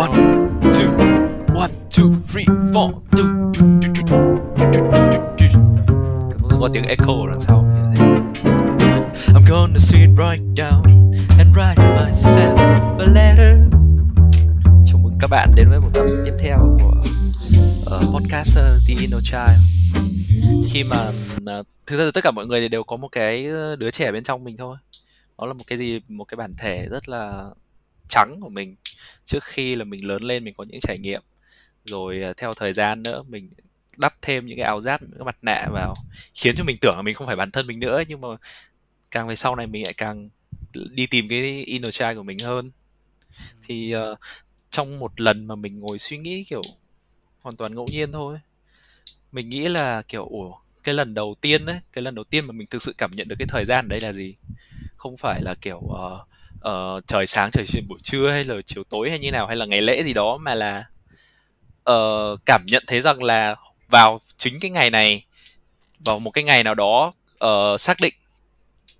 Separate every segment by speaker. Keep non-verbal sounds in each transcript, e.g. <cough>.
Speaker 1: One, two, one, two, three, four. two, two, two, two, two, two, two. Có tiếng echo ở đằng sau. I'm gonna sit right down and write myself a letter. Chào mừng các bạn đến với một tập tiếp theo của ờ, uh, podcast uh, The Inner Child. Khi mà uh, thực ra tất cả mọi người thì đều có một cái ờ, đứa trẻ bên trong mình thôi. Đó là một cái gì, một cái bản thể rất là trắng của mình trước khi là mình lớn lên mình có những trải nghiệm. Rồi uh, theo thời gian nữa mình đắp thêm những cái áo giáp những cái mặt nạ vào khiến cho mình tưởng là mình không phải bản thân mình nữa. Nhưng mà càng về sau này mình lại càng đi tìm cái inner child của mình hơn. Thì uh, trong một lần mà mình ngồi suy nghĩ kiểu hoàn toàn ngẫu nhiên thôi mình nghĩ là kiểu ủa cái lần đầu tiên đấy cái lần đầu tiên mà mình thực sự cảm nhận được cái thời gian đấy là gì? Không phải là kiểu uh, uh, trời sáng trời buổi trưa hay là chiều tối hay như nào hay là ngày lễ gì đó mà là uh, cảm nhận thấy rằng là vào chính cái ngày này vào một cái ngày nào đó uh, xác định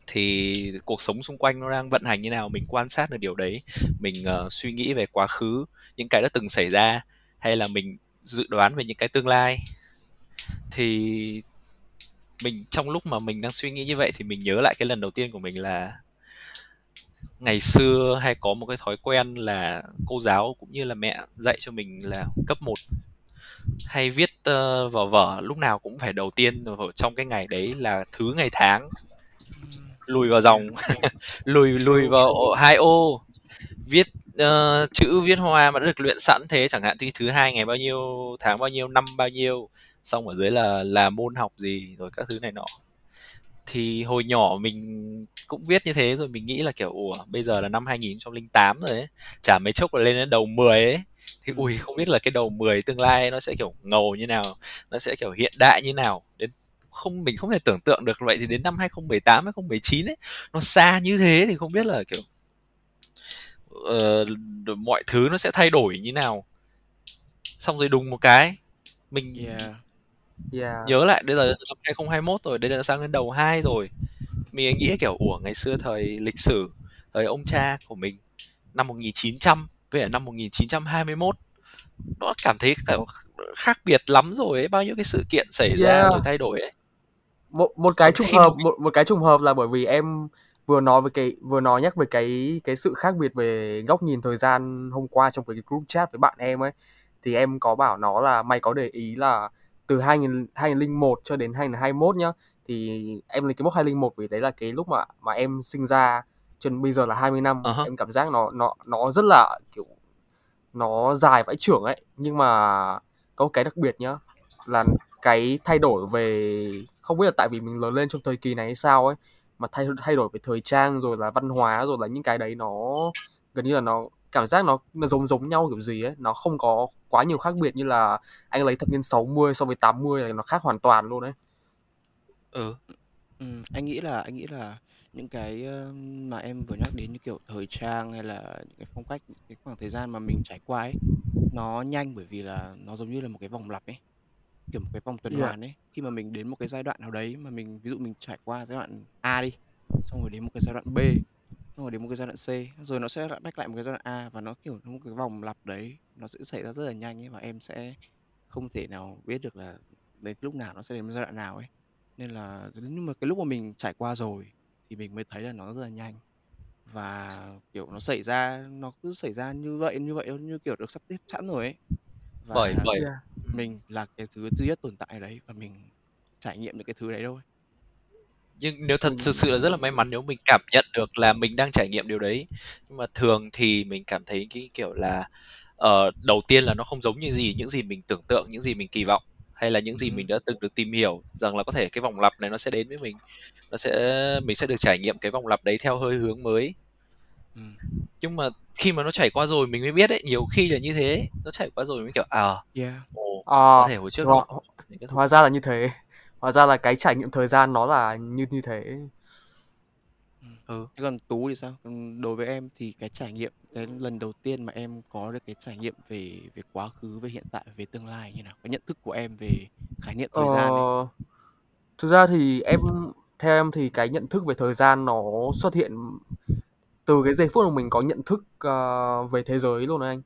Speaker 1: thì cuộc sống xung quanh nó đang vận hành như nào mình quan sát được điều đấy mình uh, suy nghĩ về quá khứ những cái đã từng xảy ra hay là mình dự đoán về những cái tương lai. Thì mình trong lúc mà mình đang suy nghĩ như vậy thì mình nhớ lại cái lần đầu tiên của mình là ngày xưa hay có một cái thói quen là cô giáo cũng như là mẹ dạy cho mình là cấp 1 hay viết uh, vào vở lúc nào cũng phải đầu tiên vào trong cái ngày đấy là thứ ngày tháng. Lùi vào dòng <laughs> lùi lùi vào hai ô. Viết uh, chữ viết hoa mà đã được luyện sẵn thế chẳng hạn thì thứ hai ngày bao nhiêu tháng bao nhiêu năm bao nhiêu. Xong ở dưới là là môn học gì rồi các thứ này nọ thì hồi nhỏ mình cũng viết như thế rồi mình nghĩ là kiểu ủa bây giờ là năm 2008 rồi ấy chả mấy chốc là lên đến đầu 10 ấy. Thì ui không biết là cái đầu 10 tương lai nó sẽ kiểu ngầu như nào nó sẽ kiểu hiện đại như nào. Đến không mình không thể tưởng tượng được. Vậy thì đến năm 2018 2019 ấy nó xa như thế thì không biết là kiểu uh, mọi thứ nó sẽ thay đổi như nào. Xong rồi đùng một cái mình yeah yeah. nhớ lại bây giờ năm 2021 rồi đây là sang đến đầu 2 rồi mình nghĩ kiểu ủa ngày xưa thời lịch sử thời ông cha của mình năm 1900 với ở năm 1921 nó cảm thấy kiểu khác biệt lắm rồi ấy bao nhiêu cái sự kiện xảy yeah. ra rồi thay đổi ấy
Speaker 2: một một cái trùng hợp một một cái trùng hợp là bởi vì em vừa nói với cái vừa nói nhắc về cái cái sự khác biệt về góc nhìn thời gian hôm qua trong cái group chat với bạn em ấy thì em có bảo nó là mày có để ý là từ 2000, 2001 cho đến 2021 nhá. Thì em lấy cái mốc 2001 vì đấy là cái lúc mà mà em sinh ra cho bây giờ là 20 năm. Uh-huh. em cảm giác nó nó nó rất là kiểu nó dài vãi trưởng ấy. Nhưng mà có cái đặc biệt nhá là cái thay đổi về không biết là tại vì mình lớn lên trong thời kỳ này hay sao ấy mà thay thay đổi về thời trang rồi là văn hóa rồi là những cái đấy nó gần như là nó cảm giác nó nó giống giống nhau kiểu gì ấy. Nó không có quá nhiều khác biệt như là anh lấy thập niên 60 so với 80 là nó khác hoàn toàn luôn đấy
Speaker 3: ừ. ừ anh nghĩ là anh nghĩ là những cái mà em vừa nhắc đến như kiểu thời trang hay là những cái phong cách cái khoảng thời gian mà mình trải qua ấy nó nhanh bởi vì là nó giống như là một cái vòng lặp ấy kiểu một cái vòng tuần yeah. hoàn ấy khi mà mình đến một cái giai đoạn nào đấy mà mình ví dụ mình trải qua giai đoạn A đi xong rồi đến một cái giai đoạn B xong rồi đến một cái giai đoạn C rồi nó sẽ lại back lại một cái giai đoạn A và nó kiểu một cái vòng lặp đấy. Nó sẽ xảy ra rất là nhanh ấy và em sẽ không thể nào biết được là đến lúc nào nó sẽ đến giai đoạn nào ấy. Nên là nhưng mà cái lúc mà mình trải qua rồi thì mình mới thấy là nó rất là nhanh. Và kiểu nó xảy ra nó cứ xảy ra như vậy như vậy như kiểu được sắp xếp sẵn rồi ấy.
Speaker 1: Và bởi bởi.
Speaker 3: Mình là cái thứ duy nhất tồn tại đấy và mình trải nghiệm được cái thứ đấy thôi
Speaker 1: nhưng nếu thật thực sự là rất là may mắn nếu mình cảm nhận được là mình đang trải nghiệm điều đấy. Nhưng mà thường thì mình cảm thấy cái kiểu là uh, đầu tiên là nó không giống như gì những gì mình tưởng tượng những gì mình kỳ vọng hay là những gì mình đã từng được tìm hiểu rằng là có thể cái vòng lặp này nó sẽ đến với mình nó sẽ mình sẽ được trải nghiệm cái vòng lặp đấy theo hơi hướng mới. Ừ. nhưng mà khi mà nó chảy qua rồi mình mới biết đấy nhiều khi là như thế nó chảy qua rồi mới kiểu à yeah. ồ,
Speaker 2: à, có thể hồi trước hóa, hóa ra là như thế hóa ra là cái trải nghiệm thời gian nó là như như thế.
Speaker 3: Ừ. Thế còn tú thì sao? Đối với em thì cái trải nghiệm cái lần đầu tiên mà em có được cái trải nghiệm về về quá khứ về hiện tại về tương lai như nào? Cái nhận thức của em về khái niệm thời gian ấy.
Speaker 2: Ờ, thực ra thì em theo em thì cái nhận thức về thời gian nó xuất hiện từ cái giây phút mà mình có nhận thức uh, về thế giới luôn anh.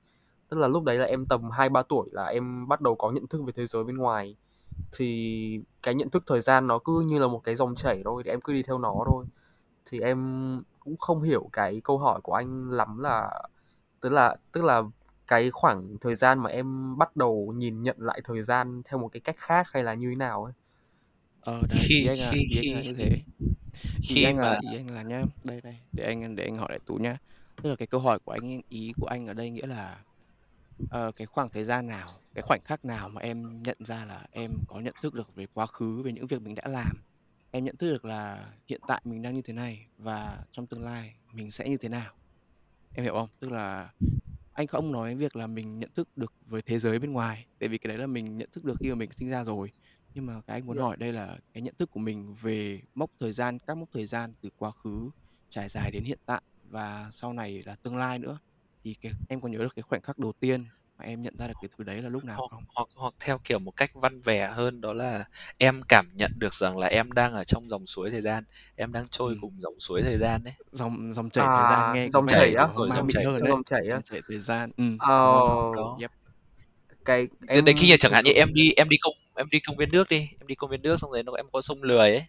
Speaker 2: Tức là lúc đấy là em tầm hai ba tuổi là em bắt đầu có nhận thức về thế giới bên ngoài thì cái nhận thức thời gian nó cứ như là một cái dòng chảy thôi thì em cứ đi theo nó thôi. Thì em cũng không hiểu cái câu hỏi của anh lắm là tức là tức là cái khoảng thời gian mà em bắt đầu nhìn nhận lại thời gian theo một cái cách khác hay là như thế nào ấy.
Speaker 3: Ờ đấy
Speaker 1: Khi-
Speaker 3: anh
Speaker 1: khi-
Speaker 3: anh là
Speaker 1: khi-
Speaker 3: như thế. Ý
Speaker 1: khi
Speaker 3: anh là ý anh là nhá đây đây để anh để anh hỏi lại tú nhá. Tức là cái câu hỏi của anh ý của anh ở đây nghĩa là ờ, cái khoảng thời gian nào cái khoảnh khắc nào mà em nhận ra là em có nhận thức được về quá khứ về những việc mình đã làm? Em nhận thức được là hiện tại mình đang như thế này và trong tương lai mình sẽ như thế nào? Em hiểu không? Tức là anh không nói việc là mình nhận thức được với thế giới bên ngoài tại vì cái đấy là mình nhận thức được khi mà mình sinh ra rồi. Nhưng mà cái anh muốn
Speaker 2: Dạ.
Speaker 3: hỏi đây là cái nhận thức của mình về mốc thời gian các mốc thời gian từ quá khứ trải dài đến hiện tại và sau này là tương lai nữa thì cái, em có nhớ được cái khoảnh khắc đầu tiên mà em nhận ra được cái thứ đấy là lúc nào
Speaker 1: hoặc,
Speaker 3: không
Speaker 1: hoặc hoặc theo kiểu một cách văn vẻ hơn đó là em cảm nhận được rằng là em đang ở trong dòng suối thời gian em đang trôi
Speaker 3: Ừ.
Speaker 1: cùng dòng suối thời gian đấy
Speaker 3: dòng dòng chảy
Speaker 2: À,
Speaker 3: thời gian nghe có
Speaker 2: dòng chảy á?
Speaker 1: Rồi, dòng chảy,
Speaker 2: dòng chảy á
Speaker 3: dòng chảy thời gian ừ
Speaker 2: Ờ,
Speaker 3: đúng rồi. Yep.
Speaker 2: cái
Speaker 1: Từ đấy khi
Speaker 2: em
Speaker 1: chẳng hạn như em đi em đi công em đi công viên nước đi em đi công viên nước xong rồi nó em có sông lười ấy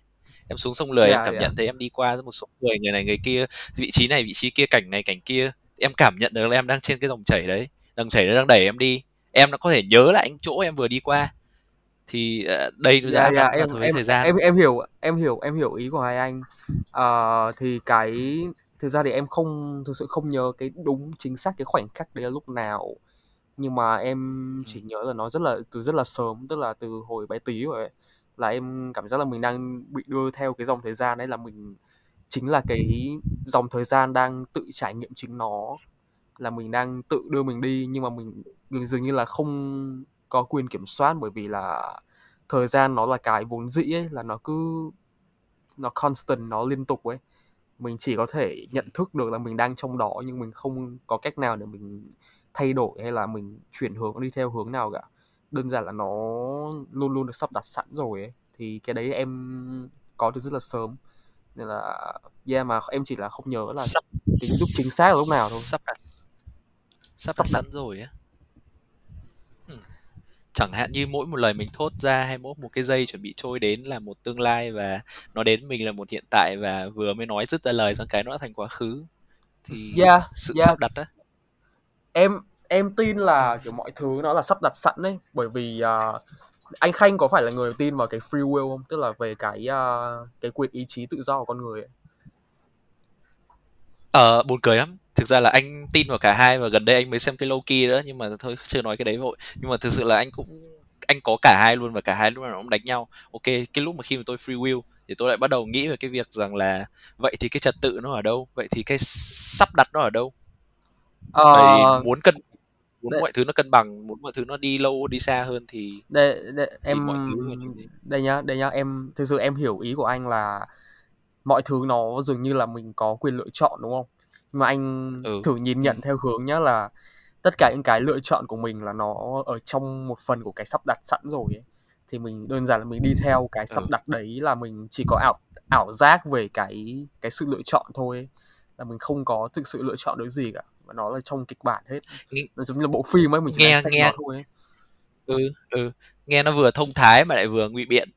Speaker 1: em xuống sông lười em
Speaker 2: Dạ,
Speaker 1: cảm
Speaker 2: dạ.
Speaker 1: nhận thấy em đi qua một số người người này người kia vị trí này vị trí kia cảnh này cảnh kia em cảm nhận được là em đang trên cái dòng chảy đấy. Dòng chảy nó đang đẩy em đi. Em nó có thể nhớ lại những chỗ em vừa đi qua. Thì ờ, đây
Speaker 2: dạ
Speaker 1: đã
Speaker 2: dạ em
Speaker 1: thời
Speaker 2: em
Speaker 1: thời gian.
Speaker 2: em em hiểu em hiểu em hiểu ý của hai anh. Ờ, thì cái thực ra thì em không thực sự không nhớ cái đúng chính xác cái khoảnh khắc đấy là lúc nào. Nhưng mà em chỉ nhớ là nó rất là từ rất là sớm tức là từ hồi bé tí rồi ấy. là em cảm giác là mình đang bị đưa theo cái dòng thời gian đấy là mình chính là cái dòng thời gian đang tự trải nghiệm chính nó, là mình đang tự đưa mình đi, nhưng mà mình mình dường như là không có quyền kiểm soát bởi vì là thời gian nó là cái vốn dĩ ấy, là nó cứ, nó constant, nó liên tục ấy. Mình chỉ có thể nhận thức được là mình đang trong đó, nhưng mình không có cách nào để mình thay đổi hay là mình chuyển hướng, đi theo hướng nào cả. Đơn giản là nó luôn luôn được sắp đặt sẵn rồi ấy. Thì cái đấy em có từ rất là sớm nên là yeah mà em chỉ là không nhớ là
Speaker 1: sắp
Speaker 2: cái lúc chính xác là lúc nào thôi
Speaker 1: sắp đặt sắp
Speaker 2: Sắp
Speaker 1: đặt
Speaker 2: đặt.
Speaker 1: sẵn rồi á Ừ. chẳng hạn như mỗi một lời mình thốt ra hay mỗi một cái giây chuẩn bị trôi đến là một tương lai và nó đến mình là một hiện tại và vừa mới nói dứt ra lời xong cái nó đã thành quá khứ thì
Speaker 2: Yeah,
Speaker 1: sự
Speaker 2: yeah.
Speaker 1: sắp đặt á
Speaker 2: em em tin là kiểu mọi thứ nó là sắp đặt sẵn đấy bởi vì à, anh Khanh có phải là người tin vào cái free will không tức là về cái à, cái quyền ý chí tự do của con người ấy.
Speaker 1: Ờ, buồn cười lắm. Thực ra là anh tin vào cả hai và gần đây anh mới xem cái Loki nữa nhưng mà thôi chưa nói cái đấy vội. Nhưng mà thực sự là anh cũng anh có cả hai luôn và cả hai lúc nào nó cũng đánh nhau. Ok, cái lúc mà khi mà tôi free will thì tôi lại bắt đầu nghĩ về cái việc rằng là vậy thì cái trật tự nó ở đâu? Vậy thì cái sắp đặt nó ở đâu?
Speaker 2: Ờ,
Speaker 1: Vậy muốn cân muốn
Speaker 2: Đấy.
Speaker 1: mọi thứ nó cân bằng, muốn mọi thứ nó đi lâu đi xa hơn thì
Speaker 2: đây, đây
Speaker 1: thì
Speaker 2: em
Speaker 1: mọi thứ
Speaker 2: đây nhá đây nhá em thực sự em hiểu ý của anh là mọi thứ nó dường như là mình có quyền lựa chọn đúng không nhưng mà anh
Speaker 1: Ừ.
Speaker 2: thử nhìn nhận theo hướng nhá là tất cả những cái lựa chọn của mình là nó ở trong một phần của cái sắp đặt sẵn rồi ấy. thì mình đơn giản là mình đi theo cái sắp
Speaker 1: Ừ.
Speaker 2: đặt đấy là mình chỉ có ảo ảo giác về cái cái sự lựa chọn thôi ấy. là mình không có thực sự lựa chọn được gì cả nó là trong kịch bản hết. Nó giống như là bộ phim ấy mình chỉ
Speaker 1: nghe nghe
Speaker 2: nó thôi ấy.
Speaker 1: ừ ừ. Nghe nó vừa thông thái mà lại vừa ngụy biện.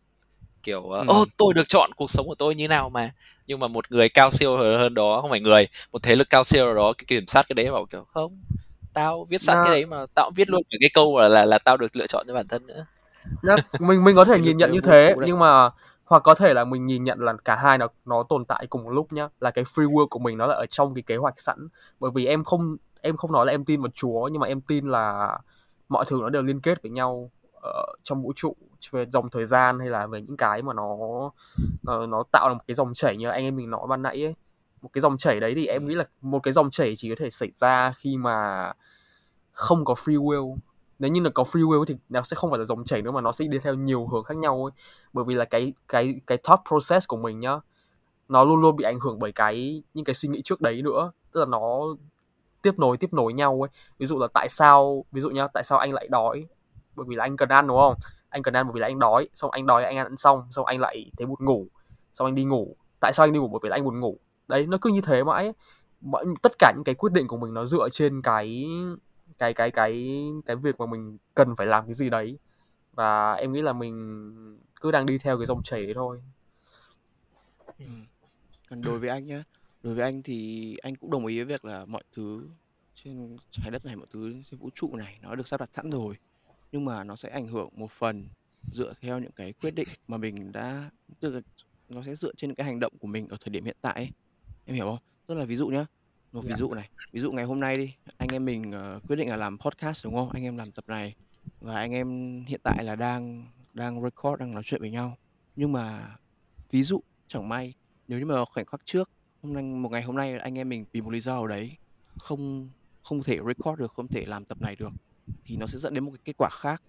Speaker 1: Kiểu ờ,
Speaker 3: Ừ.
Speaker 1: ô tôi được chọn cuộc sống của tôi như nào mà. Nhưng mà một người cao siêu hơn, đó không phải người một thế lực cao siêu đó cái kiểm soát cái đấy bảo kiểu không tao viết sẵn
Speaker 2: Nó-
Speaker 1: cái đấy mà tao cũng viết luôn cả cái câu là là, là tao được lựa chọn cho bản thân nữa.
Speaker 2: Nhá, mình mình có thể <laughs> nhìn nhận như thế nhưng mà hoặc có thể là mình nhìn nhận là cả hai nó nó tồn tại cùng một lúc nhá. Là cái free will của mình nó là ở trong cái kế hoạch sẵn. Bởi vì em không em không nói là em tin vào Chúa nhưng mà em tin là mọi thứ nó đều liên kết với nhau ở trong vũ trụ về dòng thời gian hay là về những cái mà nó nó, nó tạo ra một cái dòng chảy như anh em mình nói ban nãy ấy. Một cái dòng chảy đấy thì em nghĩ là một cái dòng chảy chỉ có thể xảy ra khi mà không có free will nếu như là có free will thì nó sẽ không phải là dòng chảy nữa mà nó sẽ đi theo nhiều hướng khác nhau ấy. Bởi vì là cái cái cái thought process của mình nhá nó luôn luôn bị ảnh hưởng bởi cái những cái suy nghĩ trước đấy nữa. Tức là nó tiếp nối tiếp nối nhau ấy. Ví dụ là tại sao ví dụ nhá tại sao anh lại đói? Bởi vì là anh cần ăn đúng không? Anh cần ăn bởi vì là anh đói. Xong anh đói anh ăn xong xong anh lại thấy buồn ngủ. Xong anh đi ngủ. Tại sao anh đi ngủ? Bởi vì là anh buồn ngủ. Đấy nó cứ như thế mãi. Mọi, tất cả những cái quyết định của mình nó dựa trên cái cái cái cái cái việc mà mình cần phải làm cái gì đấy và em nghĩ là mình cứ đang đi theo cái dòng chảy đấy thôi
Speaker 3: ừ. còn đối với anh nhá đối với anh thì anh cũng đồng ý với việc là mọi thứ trên trái đất này mọi thứ trên vũ trụ này nó được sắp đặt sẵn rồi nhưng mà nó sẽ ảnh hưởng một phần dựa theo những cái quyết định mà mình đã tức là nó sẽ dựa trên cái hành động của mình ở thời điểm hiện tại ấy. em hiểu không tức là ví dụ nhá một ví
Speaker 2: Dạ.
Speaker 3: dụ này ví dụ ngày hôm nay đi anh em mình ờ, quyết định là làm podcast đúng không anh em làm tập này và anh em hiện tại là đang đang record đang nói chuyện với nhau nhưng mà ví dụ chẳng may nếu như mà khoảnh khắc trước hôm nay một ngày hôm nay anh em mình vì một lý do nào đấy không không thể record được không thể làm tập này được thì nó sẽ dẫn đến một cái kết quả khác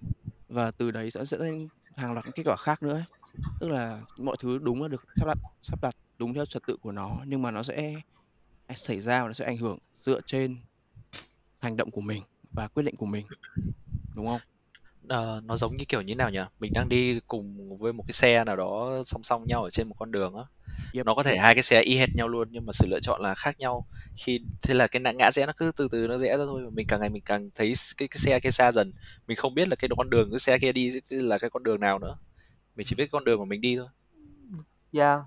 Speaker 3: và từ đấy sẽ dẫn đến hàng loạt những kết quả khác nữa ấy. tức là mọi thứ đúng là được sắp đặt sắp đặt đúng theo trật tự của nó nhưng mà nó sẽ xảy ra và nó sẽ ảnh hưởng dựa trên hành động của mình và quyết định của mình. Đúng không?
Speaker 1: Ờ, nó giống như kiểu như nào nhỉ? Mình đang đi cùng với một cái xe nào đó song song nhau ở trên một con đường á.
Speaker 3: Yep.
Speaker 1: nó có thể hai cái xe y hệt nhau luôn nhưng mà sự lựa chọn là khác nhau. Khi thế là cái ngã rẽ nó cứ từ từ nó rẽ ra thôi. Mình càng ngày mình càng thấy cái, cái xe kia xa dần. Mình không biết là cái con đường cái xe kia đi là cái con đường nào nữa. Mình chỉ biết con đường mà mình đi thôi.
Speaker 2: Yeah.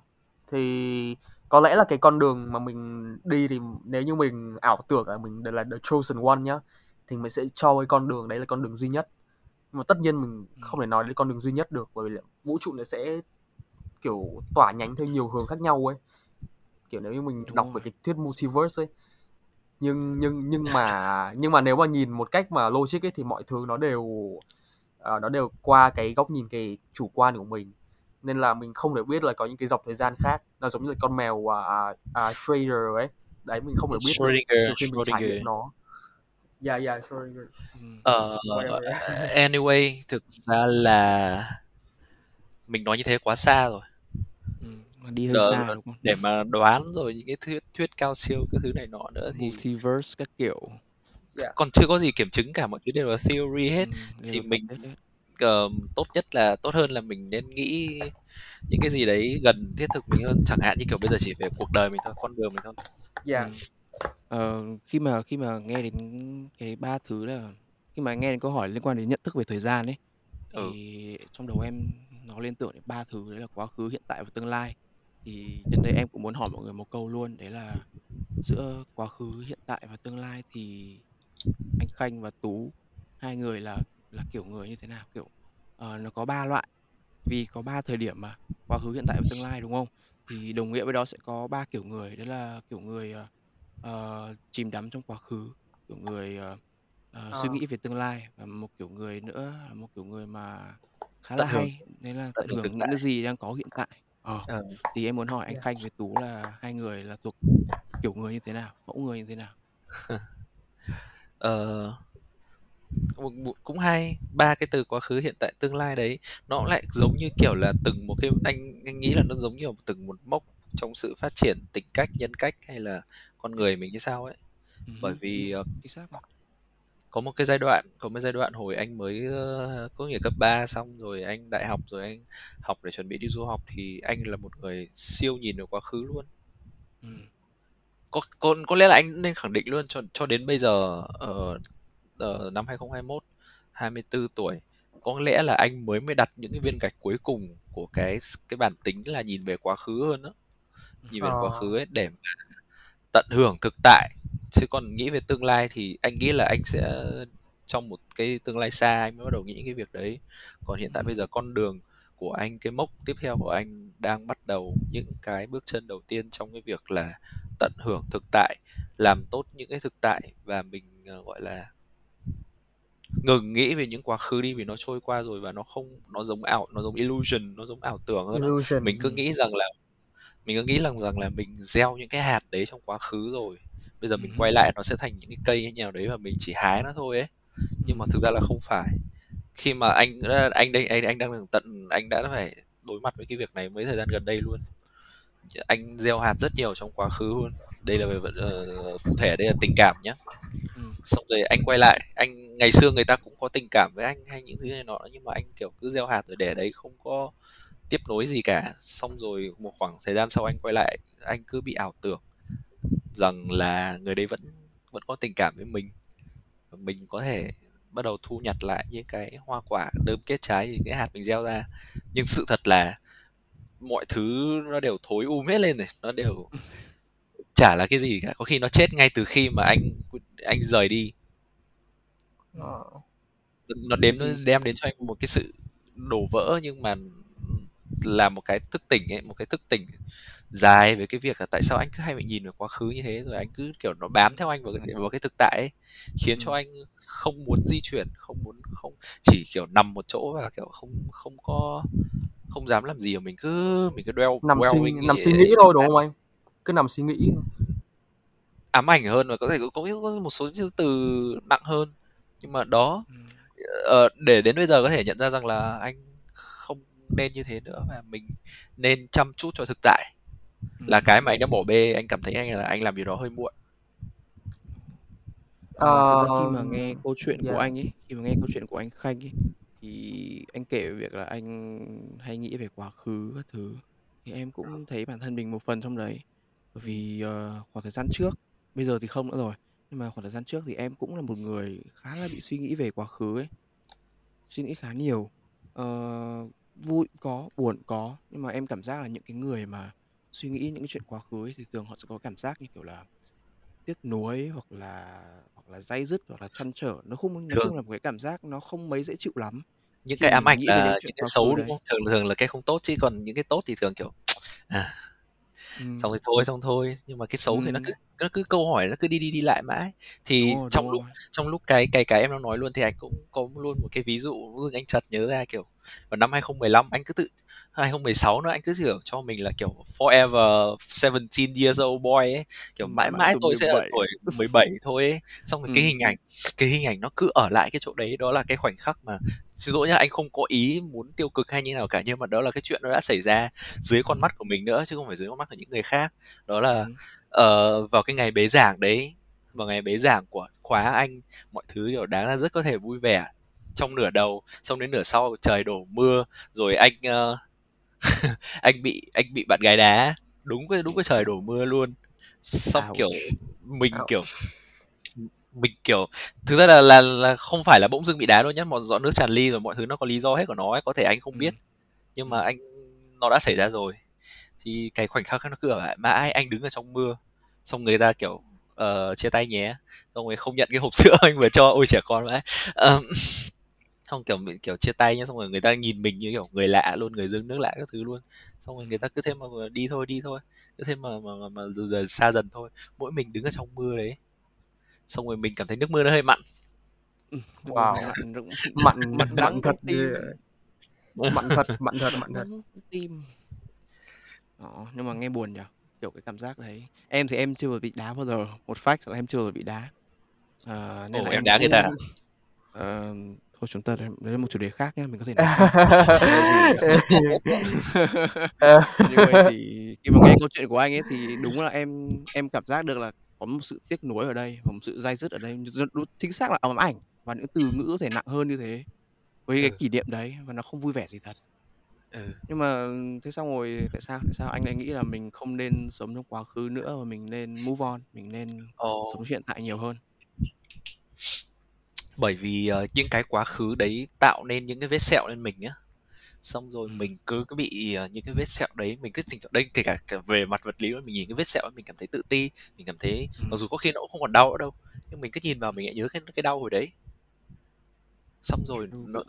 Speaker 2: Thì có lẽ là cái con đường mà mình đi thì nếu như mình ảo tưởng là mình là the chosen one nhá thì mình sẽ cho cái con đường đấy là con đường duy nhất. Nhưng mà tất nhiên mình không thể nói đến con đường duy nhất được bởi vì vũ trụ nó sẽ kiểu tỏa nhánh theo nhiều hướng khác nhau ấy. Kiểu nếu như mình
Speaker 3: Đúng
Speaker 2: đọc
Speaker 3: rồi.
Speaker 2: về cái thuyết multiverse ấy nhưng nhưng nhưng mà <laughs> nhưng mà nếu mà nhìn một cách mà logic ấy thì mọi thứ nó đều ờ, nó đều qua cái góc nhìn cái chủ quan của mình nên là mình không thể biết là có những cái dọc thời gian khác. Nó giống như là con mèo à, à, à, Schrader ấy. Đấy mình không thể biết trừ khi mình trải nghiệm nó. Yeah yeah Schrödinger.
Speaker 3: Ừ.
Speaker 1: Ờ,
Speaker 2: Whatever.
Speaker 1: anyway thực ra là mình nói như thế quá xa rồi.
Speaker 3: Ừ. Mà đi hơi
Speaker 1: Đỡ-
Speaker 3: xa đúng không?
Speaker 1: để mà đoán rồi những cái thuyết thuyết cao siêu cái thứ này nọ nữa thì
Speaker 3: multiverse các kiểu.
Speaker 1: Còn chưa có gì kiểm chứng cả mọi thứ đều là theory hết.
Speaker 3: Ừ,
Speaker 1: thì mình- Ờ, tốt nhất là tốt hơn là mình nên nghĩ những cái gì đấy gần thiết thực mình hơn chẳng hạn như kiểu bây giờ chỉ về cuộc đời mình thôi con đường mình thôi
Speaker 2: yeah
Speaker 3: Ừ. Ờ, khi mà khi mà nghe đến cái ba thứ là khi mà nghe đến câu hỏi liên quan đến nhận thức về thời gian ấy
Speaker 1: Ừ.
Speaker 3: thì trong đầu em nó liên tưởng đến ba thứ đấy là quá khứ hiện tại và tương lai thì nhân đây em cũng muốn hỏi mọi người một câu luôn đấy là giữa quá khứ hiện tại và tương lai thì anh Khanh và Tú hai người là là kiểu người như thế nào kiểu ờ, nó có ba loại vì có ba thời điểm mà quá khứ hiện tại và tương lai đúng không thì đồng nghĩa với đó sẽ có ba kiểu người đấy là kiểu người ờ, ờ, chìm đắm trong quá khứ kiểu người ờ, ờ, suy nghĩ về tương lai và một kiểu người nữa là một kiểu người mà khá
Speaker 1: Tận
Speaker 3: là
Speaker 1: hưởng.
Speaker 3: hay đấy là
Speaker 1: Tận
Speaker 3: tận
Speaker 1: hưởng
Speaker 3: những
Speaker 1: tại.
Speaker 3: cái gì đang có hiện tại ờ
Speaker 1: Ờ.
Speaker 3: thì em muốn hỏi anh
Speaker 2: Yeah.
Speaker 3: Khanh với Tú là hai người là thuộc kiểu người như thế nào mẫu người như thế nào <laughs>
Speaker 1: Ờ, cũng hay. Ba cái từ quá khứ hiện tại tương lai đấy nó lại giống như kiểu là từng một cái anh anh nghĩ là nó giống như là từng một mốc trong sự phát triển tính cách nhân cách hay là con người mình như sao ấy.
Speaker 3: Ừ
Speaker 1: bởi vì ờ, có một cái giai đoạn có một giai đoạn hồi anh mới tốt nghiệp cấp 3 xong rồi anh đại học rồi anh học để chuẩn bị đi du học thì anh là một người siêu nhìn vào quá khứ luôn.
Speaker 3: Ừ.
Speaker 1: có có có lẽ là anh nên khẳng định luôn cho cho đến bây giờ ở ở năm 2021 24 tuổi. Có lẽ là anh mới mới đặt những cái viên gạch cuối cùng của cái cái bản tính là nhìn về quá khứ hơn đó nhìn về
Speaker 2: Ờ.
Speaker 1: quá khứ ấy để mà tận hưởng thực tại. Chứ còn nghĩ về tương lai thì anh nghĩ là anh sẽ trong một cái tương lai xa anh mới bắt đầu nghĩ những cái việc đấy. Còn hiện tại bây giờ con đường của anh cái mốc tiếp theo của anh đang bắt đầu những cái bước chân đầu tiên trong cái việc là tận hưởng thực tại làm tốt những cái thực tại và mình ờ, gọi là ngừng nghĩ về những quá khứ đi vì nó trôi qua rồi và nó không nó giống ảo nó giống illusion nó giống ảo tưởng hơn
Speaker 2: illusion
Speaker 1: mình cứ
Speaker 3: Ừ.
Speaker 1: nghĩ rằng là mình cứ nghĩ rằng rằng là mình gieo những cái hạt đấy trong quá khứ rồi bây giờ mình
Speaker 3: Ừ.
Speaker 1: quay lại nó sẽ thành những cái cây hay nào đấy và mình chỉ hái nó thôi ấy nhưng mà thực ra là không phải khi mà anh anh đây anh anh đang tận anh đã phải đối mặt với cái việc này mấy thời gian gần đây luôn anh gieo hạt rất nhiều trong quá khứ luôn đây là về ờ, cụ thể đây là tình cảm nhé
Speaker 3: Ừ
Speaker 1: xong rồi anh quay lại, anh, ngày xưa người ta cũng có tình cảm với anh hay những thứ này nọ nhưng mà anh, kiểu, cứ gieo hạt rồi để đấy không có tiếp nối gì cả. Xong rồi một khoảng thời gian sau anh quay lại, anh cứ bị ảo tưởng rằng là người đấy vẫn vẫn có tình cảm với mình. Mình có thể bắt đầu thu nhặt lại những cái hoa quả, đơm kết trái những cái hạt mình gieo ra. Nhưng sự thật là mọi thứ nó đều thối um hết lên này, nó đều <laughs> chả là cái gì cả có khi nó chết ngay từ khi mà anh anh rời đi
Speaker 2: Ờ.
Speaker 1: nó đến nó
Speaker 3: Ừ.
Speaker 1: đem đến cho anh một cái sự đổ vỡ nhưng mà là một cái thức tỉnh ấy một cái thức tỉnh dài về cái việc là tại sao anh cứ hay bị nhìn vào quá khứ như thế rồi anh cứ kiểu nó bám theo anh vào cái, vào cái thực tại ấy, khiến cho
Speaker 3: Ừ.
Speaker 1: anh không muốn di chuyển không muốn không chỉ kiểu nằm một chỗ và kiểu không không có không dám làm gì mà mình cứ mình cứ đeo
Speaker 2: nằm suy nghĩ thôi đúng không anh cứ nằm suy nghĩ
Speaker 1: ám ảnh hơn và có thể có, có một số từ nặng hơn nhưng mà đó
Speaker 3: Ừ.
Speaker 1: ờ, để đến bây giờ có thể nhận ra rằng là anh không nên như thế nữa và mình nên chăm chút cho thực tại là
Speaker 3: Ừ.
Speaker 1: cái mà anh đã bỏ bê anh cảm thấy anh là anh làm điều đó hơi muộn
Speaker 3: Ờ, thực ra khi
Speaker 2: Ờ,
Speaker 3: mà nghe câu chuyện của
Speaker 2: dạ.
Speaker 3: anh ấy, khi mà nghe câu chuyện của anh Khanh ấy, thì anh kể về việc là anh hay nghĩ về quá khứ các thứ, thì em cũng thấy bản thân mình một phần trong đấy. Bởi vì ờ, khoảng thời gian trước, bây giờ thì không nữa rồi, nhưng mà khoảng thời gian trước thì em cũng là một người khá là bị suy nghĩ về quá khứ ấy, suy nghĩ khá nhiều. Ờ, vui có, buồn có, nhưng mà em cảm giác là những cái người mà suy nghĩ những cái chuyện quá khứ ấy, thì thường họ sẽ có cảm giác như kiểu là tiếc nuối hoặc là hoặc là day dứt hoặc là trăn trở. Nó không nói
Speaker 1: Thường-
Speaker 3: chung là một cái cảm giác nó không mấy dễ chịu lắm
Speaker 1: những
Speaker 3: Khi
Speaker 1: cái ám
Speaker 3: mình
Speaker 1: ảnh
Speaker 3: nghĩ về
Speaker 1: là
Speaker 3: những
Speaker 1: những, cái
Speaker 3: quá
Speaker 1: xấu đúng
Speaker 3: đấy.
Speaker 1: không? Thường thường là cái không tốt chứ còn những cái tốt thì thường kiểu à
Speaker 3: ừ.
Speaker 1: xong rồi thôi xong thôi nhưng mà cái xấu thì nó
Speaker 3: Ừ.
Speaker 1: cứ nó cứ câu hỏi nó cứ đi đi đi lại mãi thì
Speaker 3: đúng rồi,
Speaker 1: trong
Speaker 3: đúng
Speaker 1: lúc
Speaker 3: rồi.
Speaker 1: trong lúc cái cái cái em đang nói luôn thì anh cũng có luôn một cái ví dụ dưng anh chợt nhớ ra kiểu vào năm 2015 anh cứ tự 2016 nữa anh cứ kiểu cho mình là kiểu forever 17 years old boy ấy kiểu mãi
Speaker 3: Mãi
Speaker 1: mãi
Speaker 3: tuổi
Speaker 1: tôi sẽ ở
Speaker 3: 17.
Speaker 1: tuổi 17 thôi ấy xong rồi cái
Speaker 3: Ừ.
Speaker 1: hình ảnh cái hình ảnh nó cứ ở lại cái chỗ đấy đó là cái khoảnh khắc mà xin lỗi nhá anh không có ý muốn tiêu cực hay như nào cả nhưng mà đó là cái chuyện nó đã xảy ra dưới con
Speaker 3: Ừ.
Speaker 1: mắt của mình nữa chứ không phải dưới con mắt của những người khác đó là
Speaker 3: Ừ.
Speaker 1: ờ, vào cái ngày bế giảng đấy vào ngày bế giảng của khóa anh mọi thứ kiểu đáng ra rất có thể vui vẻ trong nửa đầu xong đến nửa sau trời đổ mưa rồi anh ờ, <laughs> anh bị anh bị bạn gái đá đúng cái đúng cái trời đổ mưa luôn xong
Speaker 3: Ouch.
Speaker 1: kiểu mình
Speaker 2: Ouch.
Speaker 1: kiểu mình kiểu thực ra là là là không phải là bỗng dưng bị đá đâu nhá một giọt nước tràn ly rồi mọi thứ nó có lý do hết của nó ấy. có thể anh không
Speaker 3: Ừ.
Speaker 1: biết nhưng mà
Speaker 3: Ừ.
Speaker 1: anh nó đã xảy ra rồi thì cái khoảnh khắc nó cứ ở lại mãi anh đứng ở trong mưa xong người ta kiểu ờ, chia tay nhé xong rồi không nhận cái hộp <laughs> sữa anh vừa cho ôi trẻ con vậy Ờm, xong kiểu kiểu chia tay nhá xong rồi người ta nhìn mình như kiểu người lạ luôn người dưng nước lạ các thứ luôn. Xong rồi người ta cứ thêm mà đi thôi đi thôi. Cứ thêm mà mà, mà, mà dần dần xa dần thôi. Mỗi mình đứng ở trong mưa đấy. Xong rồi mình cảm thấy nước mưa nó hơi mặn.
Speaker 3: Ừ.
Speaker 2: Wow. <laughs>
Speaker 3: mặn mặn
Speaker 2: mặn
Speaker 3: mặn đắng
Speaker 2: mặn thật
Speaker 3: tim.
Speaker 2: mặn thật mặn thật mặn thật.
Speaker 3: Tim. Đó nhưng mà nghe buồn nhỉ? Kiểu cái cảm giác đấy. Em thì em chưa bao giờ bị đá bao giờ. Một fact là em chưa bao giờ bị đá. À, nên
Speaker 1: ồ
Speaker 3: là
Speaker 1: em
Speaker 3: em
Speaker 1: đá người ta
Speaker 3: Ờ, thôi chúng ta đấy là một chủ đề khác nhé mình có thể nói sau. <laughs> Anyway thì khi mà nghe câu chuyện của anh ấy thì đúng là em em cảm giác được là có một sự tiếc nuối ở đây một sự dai dứt ở đây. Rất- đúng, chính xác là ám ảnh và những từ ngữ có thể nặng hơn như thế với cái
Speaker 1: Ừ.
Speaker 3: kỷ niệm đấy và nó không vui vẻ gì thật.
Speaker 1: Ừ.
Speaker 3: nhưng mà thế xong rồi tại sao tại sao anh lại nghĩ là mình không nên sống trong quá khứ nữa mà mình nên move on mình nên
Speaker 1: Ồ,
Speaker 3: sống hiện tại nhiều hơn
Speaker 1: bởi vì ờ, những cái quá khứ đấy tạo nên những cái vết sẹo lên mình á xong rồi
Speaker 3: Ừ.
Speaker 1: mình cứ cứ bị ờ, những cái vết sẹo đấy mình cứ tình trạng đây kể cả, cả về mặt vật lý mình nhìn cái vết sẹo ấy, mình cảm thấy tự ti mình cảm thấy
Speaker 3: Ừ.
Speaker 1: mặc dù có khi nó cũng không còn đau nữa đâu nhưng mình cứ nhìn vào mình lại nhớ cái cái đau hồi đấy xong rồi nó,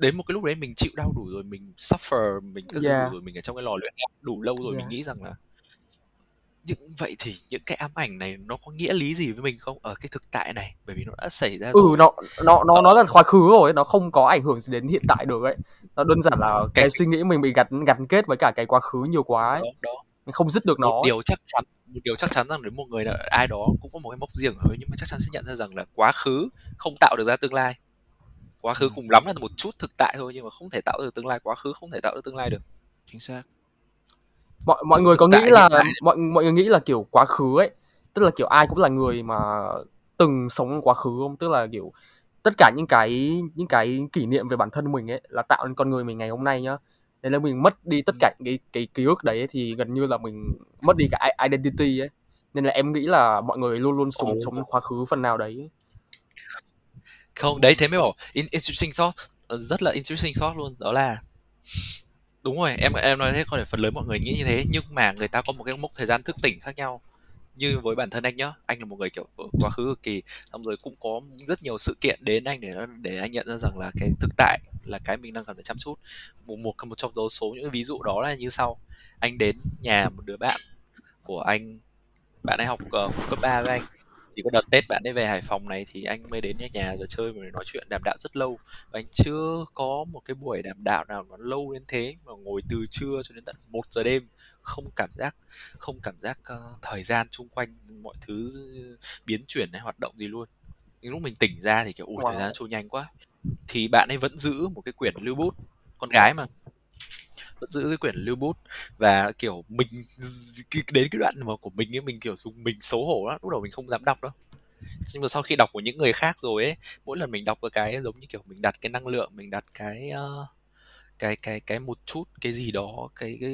Speaker 1: đến một cái lúc đấy mình chịu đau đủ rồi mình suffer mình cứ
Speaker 2: Yeah.
Speaker 1: đủ rồi mình ở trong cái lò luyện đủ lâu rồi
Speaker 2: Yeah.
Speaker 1: mình nghĩ rằng là những vậy thì những cái ám ảnh này nó có nghĩa lý gì với mình không? Ở cái thực tại này bởi vì nó đã xảy ra
Speaker 2: ừ
Speaker 1: rồi.
Speaker 2: nó nó nó nó là quá khứ rồi nó không có ảnh hưởng gì đến hiện tại được ấy. Nó đơn giản là
Speaker 1: Cái-
Speaker 2: cái suy nghĩ mình bị gắn gắn kết với cả cái quá khứ nhiều quá ấy.
Speaker 1: Đó, đó.
Speaker 2: mình không dứt được nó
Speaker 1: một điều chắc chắn một điều chắc chắn rằng đến một người nào ai đó cũng có một cái mốc riêng ở nhưng mà chắc chắn sẽ nhận ra rằng là quá khứ không tạo được ra tương lai. Quá khứ
Speaker 3: Ừ.
Speaker 1: cùng lắm là một chút thực tại thôi nhưng mà không thể tạo được tương lai quá khứ không thể tạo được tương lai được.
Speaker 3: Chính xác
Speaker 2: mọi mọi người có nghĩ là mọi mọi người nghĩ là kiểu quá khứ ấy tức là kiểu ai cũng là người mà từng sống quá khứ không? Tức là kiểu tất cả những cái những cái kỷ niệm về bản thân mình ấy là tạo nên con người mình ngày hôm nay nhá. Nên là mình mất đi tất cả những cái cái ký ức đấy ấy, thì gần như là mình mất đi cả identity ấy. Nên là em nghĩ là mọi người luôn luôn sống sống quá khứ phần nào đấy.
Speaker 1: Không đấy thế mới bảo in, interesting thought. Ờ, rất là interesting thought luôn đó là đúng rồi em em nói thế có thể phần lớn mọi người nghĩ như thế nhưng mà người ta có một cái mốc thời gian thức tỉnh khác nhau. Như với bản thân anh nhá anh là một người kiểu ở quá khứ cực kỳ xong rồi cũng có rất nhiều sự kiện đến anh để để anh nhận ra rằng là cái thực tại là cái mình đang cần phải chăm chút. Một một một trong số những ví dụ đó là như sau. Anh đến nhà một đứa bạn của anh bạn ấy học uh, cấp 3 với anh thì có đợt Tết bạn ấy về Hải Phòng này thì anh mới đến nhà rồi chơi và nói chuyện đàm đạo rất lâu. Và anh chưa có một cái buổi đàm đạo nào nó lâu đến thế mà ngồi từ trưa cho đến tận một giờ đêm không cảm giác không cảm giác uh, thời gian chung quanh mọi thứ biến chuyển hay hoạt động gì luôn. Nhưng lúc mình tỉnh ra thì kiểu ui wow. thời gian trôi nhanh quá. Thì bạn ấy vẫn giữ một cái quyển lưu bút con gái mà vẫn giữ cái quyển lưu bút. Và kiểu mình đến cái đoạn mà của mình ấy mình kiểu dùng mình xấu hổ lắm lúc đầu mình không dám đọc đâu. Nhưng mà sau khi đọc của những người khác rồi ấy mỗi lần mình đọc cái giống như kiểu mình đặt cái năng lượng mình đặt cái uh, cái cái cái một chút cái gì đó cái cái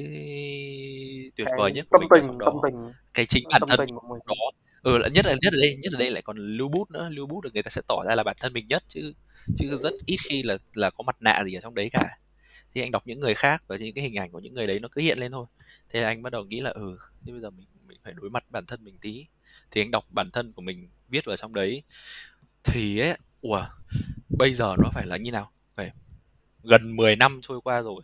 Speaker 1: tuyệt
Speaker 2: cái
Speaker 1: vời nhất
Speaker 2: tâm
Speaker 1: mình
Speaker 2: tình
Speaker 1: đó
Speaker 2: tâm tình.
Speaker 1: Cái chính bản
Speaker 2: tâm
Speaker 1: thân
Speaker 2: tình của mình.
Speaker 1: đó. Ừ nhất là nhất là đây nhất là đây lại còn lưu bút nữa. Lưu bút được người ta sẽ tỏ ra là bản thân mình nhất chứ chứ rất ít khi là là có mặt nạ gì ở trong đấy cả thì anh đọc những người khác và những cái hình ảnh của những người đấy nó cứ hiện lên thôi. Thế là anh bắt đầu nghĩ là ừ thế bây giờ mình mình phải đối mặt bản thân mình tí. Thì anh đọc bản thân của mình viết vào trong đấy. Thì ấy, ủa, bây giờ nó phải là như nào? Phải gần 10 năm trôi qua rồi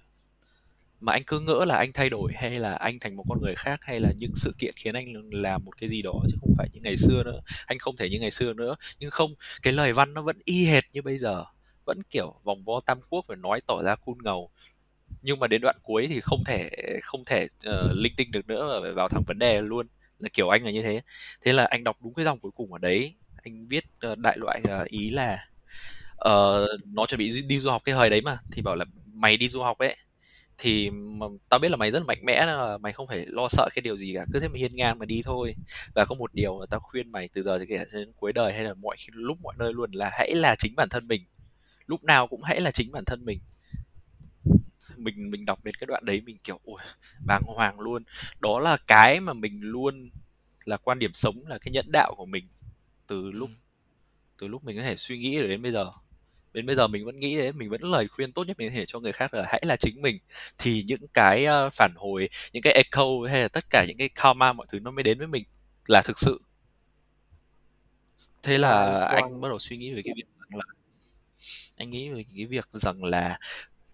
Speaker 1: mà anh cứ ngỡ là anh thay đổi hay là anh thành một con người khác hay là những sự kiện khiến anh làm một cái gì đó chứ không phải như ngày xưa nữa. Anh không thể như ngày xưa nữa. Nhưng không, cái lời văn nó vẫn y hệt như bây giờ vẫn kiểu vòng vo tam quốc phải nói tỏ ra cool ngầu. Nhưng mà đến đoạn cuối thì không thể không thể uh, linh tinh được nữa và phải vào thẳng vấn đề luôn. Là kiểu anh là như thế. Thế là anh đọc đúng cái dòng cuối cùng ở đấy. Anh viết uh, đại loại uh, ý là uh, nó chuẩn bị đi du học cái thời đấy mà thì bảo là mày đi du học ấy thì mà tao biết là mày rất là mạnh mẽ là mày không phải lo sợ cái điều gì cả. Cứ thế mà hiên ngang mà đi thôi. Và có một điều mà tao khuyên mày từ giờ kể đến cuối đời hay là mọi lúc mọi nơi luôn là hãy là chính bản thân mình lúc nào cũng hãy là chính bản thân mình. Mình mình đọc đến cái đoạn đấy mình kiểu ôi bàng hoàng luôn. Đó là cái mà mình luôn là quan điểm sống là cái nhẫn đạo của mình từ lúc ừ. từ lúc mình có thể suy nghĩ đến bây giờ. Đến bây giờ mình vẫn nghĩ đấy mình vẫn lời khuyên tốt nhất mình có thể cho người khác là hãy là chính mình. Thì những cái uh, phản hồi những cái echo hay là tất cả những cái karma mọi thứ nó mới đến với mình là thực sự. Thế là anh bắt đầu suy nghĩ về cái việc rằng là anh nghĩ về cái việc rằng là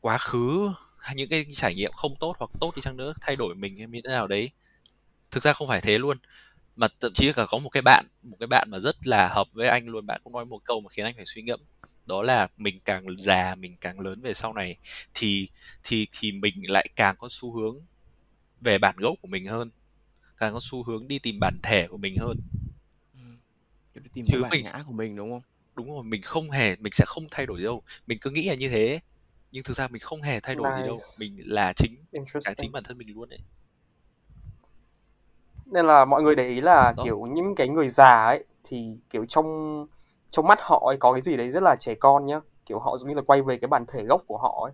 Speaker 1: quá khứ hay những cái trải nghiệm không tốt hoặc tốt đi chăng nữa thay đổi mình hay như thế nào đấy. Thực ra không phải thế luôn mà thậm chí cả có một cái bạn một cái bạn mà rất là hợp với anh luôn. Bạn cũng nói một câu mà khiến anh phải suy ngẫm đó là mình càng già mình càng lớn về sau này thì thì thì mình lại càng có xu hướng về bản gốc của mình hơn càng có xu hướng đi tìm bản thể của mình hơn.
Speaker 3: Ừ. tìm Chứ bản mình, ngã của mình đúng không
Speaker 1: đúng rồi mình không hề mình sẽ không thay đổi đâu. Mình cứ nghĩ là như thế nhưng thực ra mình không hề thay đổi nice. gì đâu. Mình là chính cái chính bản thân mình luôn đấy
Speaker 2: nên là mọi người để ý là Đó. kiểu những cái người già ấy thì kiểu trong trong mắt họ ấy có cái gì đấy rất là trẻ con nhá. Kiểu họ giống như là quay về cái bản thể gốc của họ ấy.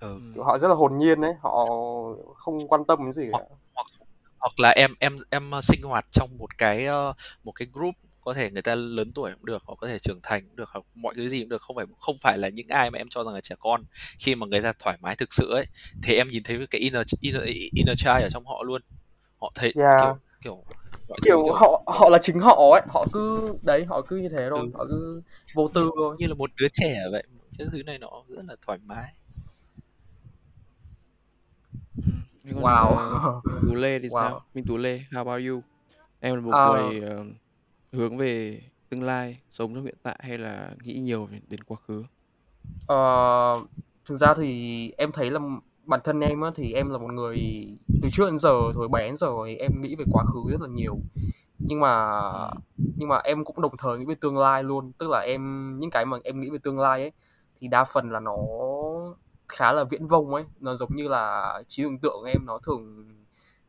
Speaker 2: Ừ. kiểu họ rất là hồn nhiên ấy họ không quan tâm đến gì cả.
Speaker 1: Hoặc, hoặc là em em em sinh hoạt trong một cái uh, một cái group có thể người ta lớn tuổi cũng được họ có thể trưởng thành cũng được hoặc mọi thứ gì cũng được không phải không phải là những ai mà em cho rằng là trẻ con. Khi mà người ta thoải mái thực sự ấy thì em nhìn thấy cái inner inner, inner child ở trong họ luôn. Họ thấy yeah. kiểu kiểu
Speaker 2: kiểu thứ, họ họ là chính họ ấy họ cứ đấy họ cứ như thế thôi ừ. họ cứ vô tư thôi.
Speaker 1: như là một đứa trẻ vậy cái thứ này nó rất là thoải mái.
Speaker 3: Wow. tú lê thì wow. sao minh tú lê how about you? Em là một uh, người uh, hướng về tương lai sống trong hiện tại hay là nghĩ nhiều đến quá khứ?
Speaker 2: Ờ, thực ra thì em thấy là bản thân em á, thì em là một người từ trước đến giờ hồi bé đến giờ em nghĩ về quá khứ rất là nhiều. Nhưng mà nhưng mà em cũng đồng thời nghĩ về tương lai luôn. Tức là em những cái mà em nghĩ về tương lai ấy thì đa phần là nó khá là viễn vông ấy. Nó giống như là trí tưởng tượng em nó thường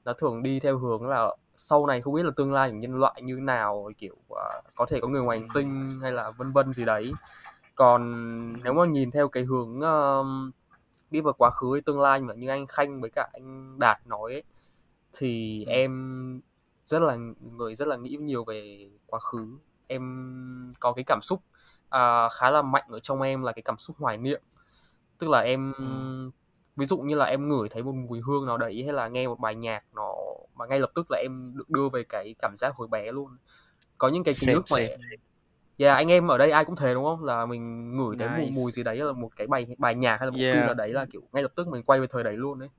Speaker 2: nó thường đi theo hướng là sau này không biết là tương lai của nhân loại như nào kiểu uh, có thể có người ngoài hành tinh hay là vân vân gì đấy còn nếu mà nhìn theo cái hướng uh, đi vào quá khứ hay tương lai mà như anh Khanh với cả anh Đạt nói ấy, thì ừ. em rất là người rất là nghĩ nhiều về quá khứ em có cái cảm xúc à, khá là mạnh ở trong em là cái cảm xúc hoài niệm tức là em
Speaker 3: Ừ.
Speaker 2: ví dụ như là em ngửi thấy một mùi hương nào đấy hay là nghe một bài nhạc nó mà ngay lập tức là em được đưa về cái cảm giác hồi bé luôn có những cái ký ức mà
Speaker 1: same.
Speaker 2: yeah, anh em ở đây ai cũng thế đúng không là mình ngửi thấy mùi
Speaker 3: Nice.
Speaker 2: mùi gì đấy là một cái bài bài nhạc hay là một phim
Speaker 3: Yeah.
Speaker 2: nào đấy là kiểu ngay lập tức mình quay về thời đấy luôn đấy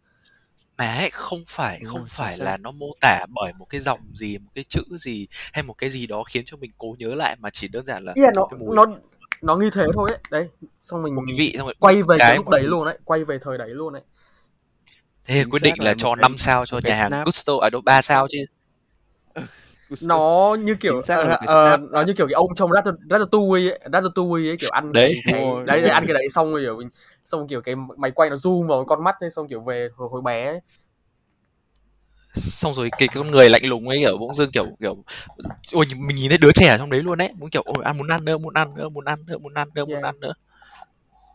Speaker 1: mà ấy, không phải không
Speaker 3: chính
Speaker 1: phải
Speaker 3: xác.
Speaker 1: là nó mô tả bởi một cái dòng gì một cái chữ gì hay một cái gì đó khiến cho mình cố nhớ lại mà chỉ đơn giản là
Speaker 2: yeah, nó
Speaker 1: cái mùi
Speaker 2: nó nó như thế thôi ấy đấy xong mình
Speaker 1: một cái vị xong rồi
Speaker 2: quay về cái,
Speaker 1: cái
Speaker 2: lúc đấy luôn đấy quay về thời đấy luôn đấy
Speaker 1: thế quyết định
Speaker 3: là
Speaker 1: cho
Speaker 3: cái-
Speaker 1: 5 sao cho nhà hàng
Speaker 3: snap.
Speaker 1: Gusto à đâu 3 sao chứ
Speaker 2: nó như kiểu ờ, ờ,
Speaker 3: snap
Speaker 2: nó như kiểu cái ông trong Rat- Ratatouille ấy, Ratatouille ấy kiểu ăn
Speaker 1: Đấy.
Speaker 2: cái, đấy, đấy
Speaker 3: rồi.
Speaker 2: ăn cái đấy xong rồi kiểu mình xong kiểu cái máy quay nó zoom vào con mắt ấy xong kiểu về hồi, hồi bé ấy.
Speaker 1: Xong rồi cái con người lạnh lùng ấy kiểu bỗng dưng kiểu kiểu ôi mình nhìn thấy đứa trẻ ở trong đấy luôn đấy muốn kiểu ôi ăn muốn ăn nữa muốn ăn nữa muốn ăn nữa muốn ăn nữa muốn
Speaker 2: Yeah.
Speaker 1: ăn nữa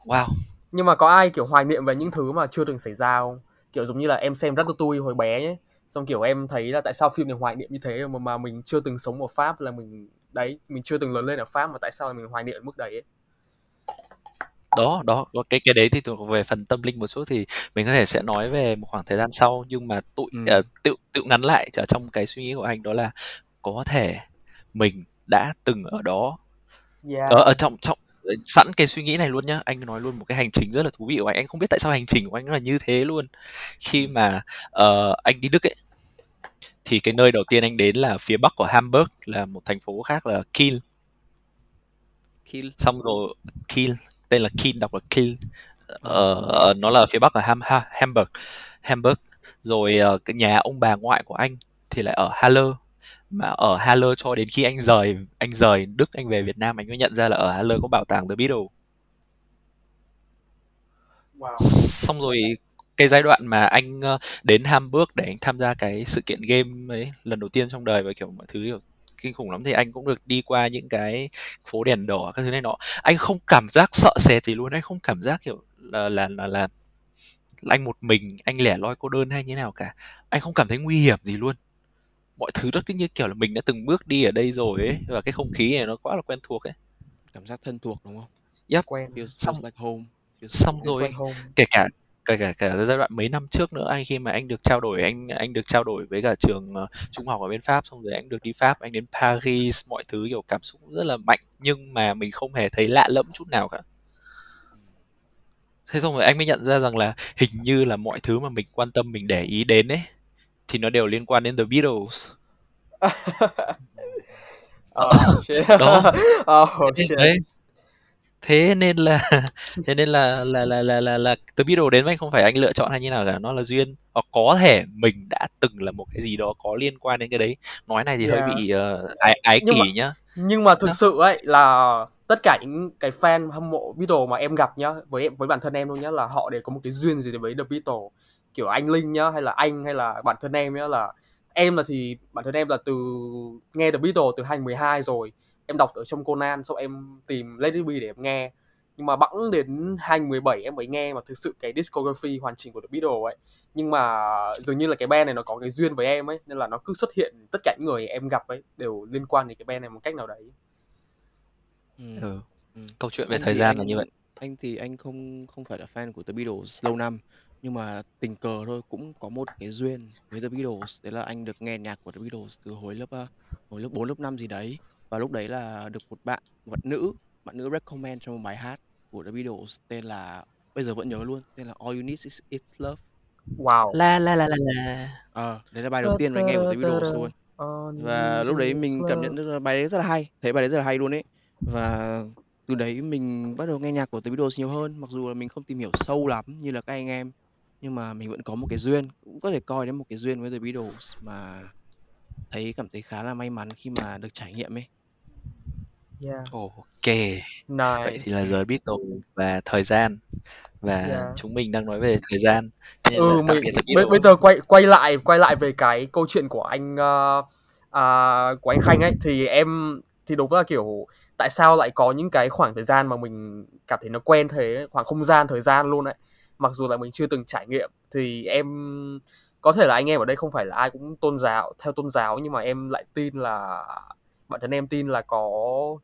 Speaker 1: wow
Speaker 2: nhưng mà có ai kiểu hoài niệm về những thứ mà chưa từng xảy ra không kiểu giống như là em xem Ratatouille hồi bé ấy xong kiểu em thấy là tại sao phim này hoài niệm như thế mà mà mình chưa từng sống ở Pháp là mình đấy mình chưa từng lớn lên ở Pháp mà tại sao mình hoài niệm ở mức đấy ấy?
Speaker 1: Đó đó đó, cái cái đấy thì thuộc về phần tâm linh một chút thì mình có thể sẽ nói về một khoảng thời gian sau. Nhưng mà tụi
Speaker 3: Ừ.
Speaker 1: ờ, tự tự ngắn lại ở trong cái suy nghĩ của anh đó là có thể mình đã từng ở đó.
Speaker 2: Yeah.
Speaker 1: ở ở trong trong sẵn cái suy nghĩ này luôn nhá. Anh nói luôn một cái hành trình rất là thú vị của anh. Anh không biết tại sao hành trình của anh nó là như thế luôn. Khi mà ờ, anh đi Đức ấy thì cái nơi đầu tiên anh đến là phía bắc của Hamburg là một thành phố khác là Kiel.
Speaker 3: Kill.
Speaker 1: xong rồi Kiel tên là Kiel đọc là Kiel ờ, ờ, nó là phía bắc ở Ham ha, Hamburg. Hamburg. Rồi ờ, cái nhà ông bà ngoại của anh thì lại ở Halle. Mà ở Halle cho đến khi anh rời anh rời Đức anh về Việt Nam anh mới nhận ra là ở Halle có bảo tàng The Beatles.
Speaker 2: Wow.
Speaker 1: xong rồi cái giai đoạn mà anh đến Hamburg để anh tham gia cái sự kiện game ấy lần đầu tiên trong đời và kiểu mọi thứ kiểu kinh khủng lắm thì anh cũng được đi qua những cái phố đèn đỏ các thứ này nọ anh không cảm giác sợ sệt gì luôn anh không cảm giác kiểu là là là, là, anh một mình anh lẻ loi cô đơn hay như nào cả anh không cảm thấy nguy hiểm gì luôn mọi thứ rất cứ như kiểu là mình đã từng bước đi ở đây rồi ấy và cái không khí này nó quá là quen thuộc ấy
Speaker 3: Cảm giác thân thuộc đúng không?
Speaker 2: quen
Speaker 3: Feels,
Speaker 1: Xong-
Speaker 3: feels like home. Feels
Speaker 1: xong rồi
Speaker 2: like home.
Speaker 1: kể cả kể cả cả cái giai đoạn mấy năm trước nữa anh khi mà anh được trao đổi anh anh được trao đổi với cả trường ờ, trung học ở bên Pháp xong rồi anh được đi Pháp anh đến Paris mọi thứ kiểu cảm xúc rất là mạnh nhưng mà mình không hề thấy lạ lẫm chút nào cả thế xong rồi anh mới nhận ra rằng là hình như là mọi thứ mà mình quan tâm mình để ý đến ấy thì nó đều liên quan đến The Beatles
Speaker 2: Oh. <laughs> <laughs>
Speaker 1: Đó.
Speaker 2: oh, shit. <laughs>
Speaker 1: đấy thế nên là <laughs> thế nên là là là là là, là The Beatles đến với anh không phải anh lựa chọn hay như nào cả nó là duyên. Hoặc có thể mình đã từng là một cái gì đó có liên quan đến cái đấy. Nói này thì hơi
Speaker 2: Yeah.
Speaker 1: bị ờ, ái ái
Speaker 2: Nhưng
Speaker 1: kỷ
Speaker 2: mà-
Speaker 1: nhá.
Speaker 2: nhưng mà thực sự ấy là tất cả những cái fan hâm mộ Beatles mà em gặp nhá với em với bản thân em luôn nhá là họ đều có một cái duyên gì đấy với The Beatles kiểu anh Linh nhá hay là anh hay là bản thân em nhá là em là thì bản thân em là từ nghe The Beatles từ 2012 rồi em đọc ở trong Conan xong em tìm It Be để em nghe nhưng mà bẵng đến 2017 em mới nghe mà thực sự cái discography hoàn chỉnh của The Beatles ấy nhưng mà dường như là cái band này nó có cái duyên với em ấy nên là nó cứ xuất hiện tất cả những người em gặp ấy đều liên quan đến cái band này một cách nào đấy
Speaker 3: Ừ.
Speaker 1: ừ.
Speaker 3: Ừ.
Speaker 1: câu chuyện về
Speaker 3: Anh
Speaker 1: thời gian
Speaker 3: anh,
Speaker 1: là như vậy
Speaker 3: Anh thì anh không không phải là fan của The Beatles lâu năm nhưng mà tình cờ thôi cũng có một cái duyên với The Beatles đấy là anh được nghe nhạc của The Beatles từ hồi lớp ờ, hồi lớp 4 lớp 5 gì đấy và lúc đấy là được một bạn một bạn nữ bạn nữ recommend cho một bài hát của The Beatles tên là bây giờ vẫn nhớ luôn tên là All You Need Is, Is Love.
Speaker 2: Wow.
Speaker 1: La la la la la.
Speaker 3: Ờ đấy là bài đầu tiên mà anh nghe của The Beatles luôn. Và lúc đấy mình cảm nhận được bài đấy rất là hay thấy bài đấy rất là hay luôn ấy. Và từ đấy mình bắt đầu nghe nhạc của The Beatles nhiều hơn mặc dù là mình không tìm hiểu sâu lắm như là các anh em nhưng mà mình vẫn có một cái duyên cũng có thể coi đến một cái duyên với The Beatles mà thấy cảm thấy khá là may mắn khi mà được trải nghiệm ấy
Speaker 2: yeah.
Speaker 1: ok.
Speaker 2: Nice
Speaker 1: vậy thì là giờ Beatles và thời gian. Và
Speaker 2: Yeah.
Speaker 1: chúng mình đang nói về thời gian nên
Speaker 2: ừ mình bây, bây giờ quay quay lại quay lại về cái câu chuyện của anh ờ, à, của anh Khanh ấy. Thì em thì đúng là kiểu tại sao lại có những cái khoảng thời gian mà mình cảm thấy nó quen thế khoảng không gian thời gian luôn ấy. Mặc dù là mình chưa từng trải nghiệm thì em có thể là anh em ở đây không phải là ai cũng tôn giáo theo tôn giáo nhưng mà em lại tin là bản thân em tin là có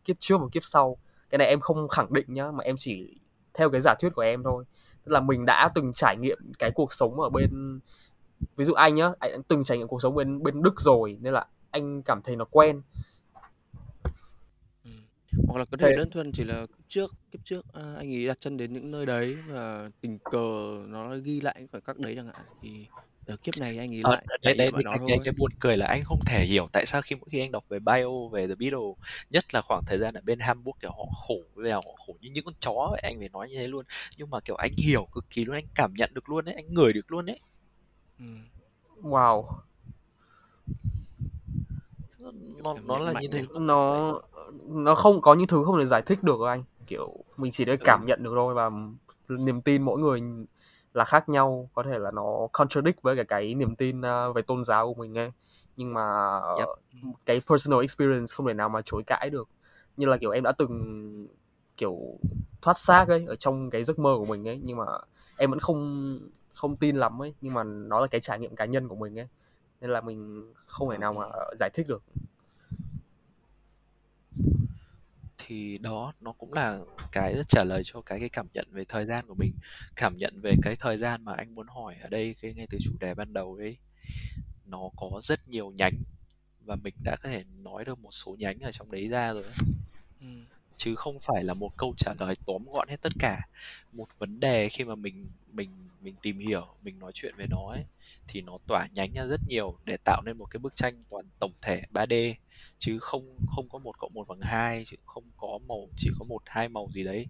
Speaker 2: kiếp trước và kiếp sau. Cái này em không khẳng định nhá mà em chỉ theo cái giả thuyết của em thôi. Tức là mình đã từng trải nghiệm cái cuộc sống ở bên ví dụ anh nhá anh từng trải nghiệm cuộc sống bên bên Đức rồi nên là anh cảm thấy nó quen.
Speaker 3: Ừ. hoặc là có thể đơn thuần chỉ là kiếp trước kiếp trước à, anh ấy đặt chân đến những nơi đấy và tình cờ nó ghi lại những khoảnh khắc đấy chẳng hạn thì ở kiếp này anh ấy
Speaker 1: ờ,
Speaker 3: lại
Speaker 1: đấy, đấy, đấy cái, cái, cái buồn cười là anh không thể hiểu tại sao khi mỗi khi anh đọc về bio về The Beatles nhất là khoảng thời gian ở bên Hamburg kiểu họ khổ với họ khổ như những con chó vậy anh phải nói như thế luôn. Nhưng mà kiểu anh hiểu cực kỳ luôn anh cảm nhận được luôn đấy anh ngửi được luôn đấy
Speaker 3: ừ.
Speaker 2: wow.
Speaker 1: Nó nó là như thế
Speaker 2: nó nó không có những thứ không thể giải thích được anh. Kiểu mình chỉ để cảm ừ. nhận được thôi và niềm tin mỗi người là khác nhau có thể là nó contradict với cái cái niềm tin uh, về tôn giáo của mình ấy nhưng mà yep. cái personal experience không thể nào mà chối cãi được. Như là kiểu em đã từng kiểu thoát xác ấy ở trong cái giấc mơ của mình ấy nhưng mà em vẫn không không tin lắm ấy. Nhưng mà nó là cái trải nghiệm cá nhân của mình ấy. Nên là mình không thể nào mà giải thích được
Speaker 1: thì đó, nó cũng là cái trả lời cho cái cái cảm nhận về thời gian của mình, cảm nhận về cái thời gian mà anh muốn hỏi ở đây, cái ngay từ chủ đề ban đầu ấy nó có rất nhiều nhánh và mình đã có thể nói được một số nhánh ở trong đấy ra rồi ừ chứ không phải là một câu trả lời tóm gọn hết tất cả. Một vấn đề khi mà mình mình mình tìm hiểu mình nói chuyện về nó ấy thì nó tỏa nhánh ra rất nhiều để tạo nên một cái bức tranh toàn tổng thể 3D chứ không không có một cộng một bằng hai chứ không có màu chỉ có một hai màu gì đấy.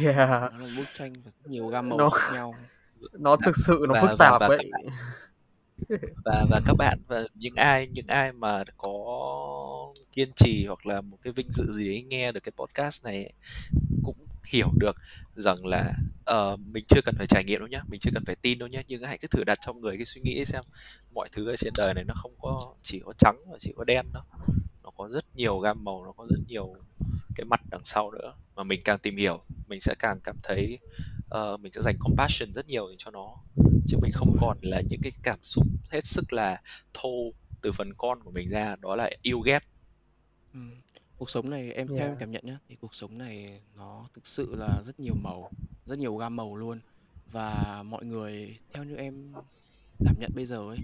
Speaker 2: Yeah.
Speaker 3: nó là bức tranh nhiều gam màu nó, khác nhau. <laughs>
Speaker 2: nó thực sự nó và, phức tạp và, và đấy
Speaker 1: và và các bạn và những ai những ai mà có kiên trì hoặc là một cái vinh dự gì đấy nghe được cái podcast này cũng hiểu được rằng là uh, mình chưa cần phải trải nghiệm đâu nhá mình chưa cần phải tin đâu nhá nhưng hãy cứ thử đặt trong người cái suy nghĩ xem mọi thứ ở trên đời này nó không có chỉ có trắng và chỉ có đen đâu. Nó có rất nhiều gam màu nó có rất nhiều cái mặt đằng sau nữa mà mình càng tìm hiểu mình sẽ càng cảm thấy uh, mình sẽ dành compassion rất nhiều cho nó chứ mình không còn là những cái cảm xúc hết sức là thô từ phần con của mình ra đó là yêu ghét.
Speaker 3: Ừ cuộc sống này em theo em cảm nhận nhá thì cuộc sống này nó thực sự là rất nhiều màu rất nhiều gam màu luôn. Và mọi người theo như em cảm nhận bây giờ ấy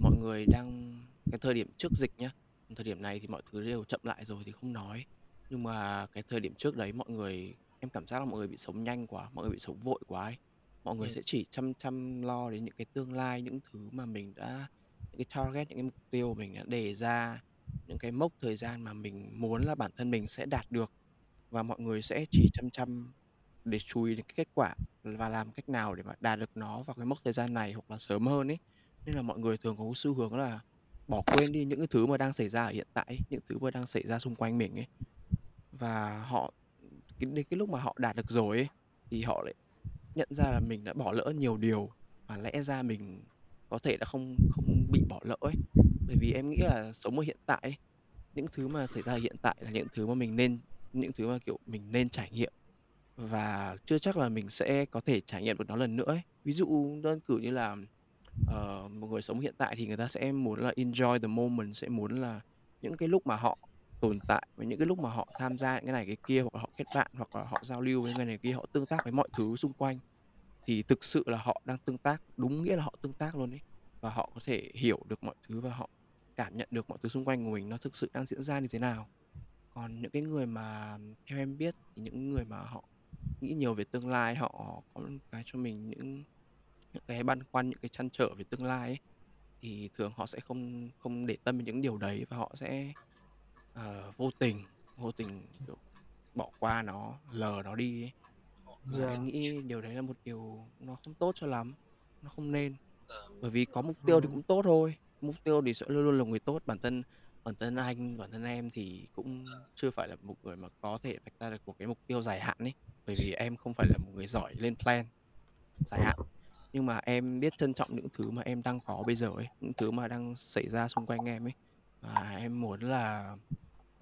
Speaker 3: mọi người đang cái thời điểm trước dịch nhá thời điểm này thì mọi thứ đều chậm lại rồi thì không nói. Nhưng mà cái thời điểm trước đấy mọi người em cảm giác là mọi người bị sống nhanh quá mọi người bị sống vội quá ấy. Mọi người ừ. sẽ chỉ chăm chăm lo đến những cái tương lai những thứ mà mình đã những cái target những cái mục tiêu mình đã đề ra những cái mốc thời gian mà mình muốn là bản thân mình sẽ đạt được. Và mọi người sẽ chỉ chăm chăm để chú ý đến cái kết quả và làm cách nào để mà đạt được nó vào cái mốc thời gian này hoặc là sớm hơn ấy. Nên là mọi người thường có xu hướng là bỏ quên đi những cái thứ mà đang xảy ra ở hiện tại những thứ mà đang xảy ra xung quanh mình ấy. Và họ cái, đến cái lúc mà họ đạt được rồi ấy thì họ lại nhận ra là mình đã bỏ lỡ nhiều điều và lẽ ra mình có thể đã không không bị bỏ lỡ ấy bởi vì em nghĩ là sống ở hiện tại ấy, những thứ mà xảy ra hiện tại là những thứ mà mình nên những thứ mà kiểu mình nên trải nghiệm và chưa chắc là mình sẽ có thể trải nghiệm được nó lần nữa ấy. ví dụ đơn cử như là uh, một người sống hiện tại thì người ta sẽ muốn là enjoy the moment sẽ muốn là những cái lúc mà họ tồn tại và những cái lúc mà họ tham gia những cái này cái kia hoặc là họ kết bạn hoặc là họ giao lưu với người này kia họ tương tác với mọi thứ xung quanh thì thực sự là họ đang tương tác đúng nghĩa là họ tương tác luôn ấy. Và họ có thể hiểu được mọi thứ và họ cảm nhận được mọi thứ xung quanh của mình nó thực sự đang diễn ra như thế nào. Còn những cái người mà theo em biết thì những người mà họ nghĩ nhiều về tương lai họ có cái cho mình những những cái băn khoăn những cái chăn trở về tương lai ấy, thì thường họ sẽ không không để tâm đến những điều đấy và họ sẽ uh, vô tình vô tình kiểu bỏ qua nó lờ nó đi ấy. Và em nghĩ điều đấy là một điều nó không tốt cho lắm nó không nên. Bởi vì có mục tiêu thì cũng tốt thôi. Mục tiêu thì sẽ luôn luôn là người tốt. Bản thân bản thân anh bản thân em thì cũng chưa phải là một người mà có thể vạch ra được một cái mục tiêu dài hạn ấy. Bởi vì em không phải là một người giỏi lên plan dài hạn. Nhưng mà em biết trân trọng những thứ mà em đang có bây giờ ấy những thứ mà đang xảy ra xung quanh em ấy. Và em muốn là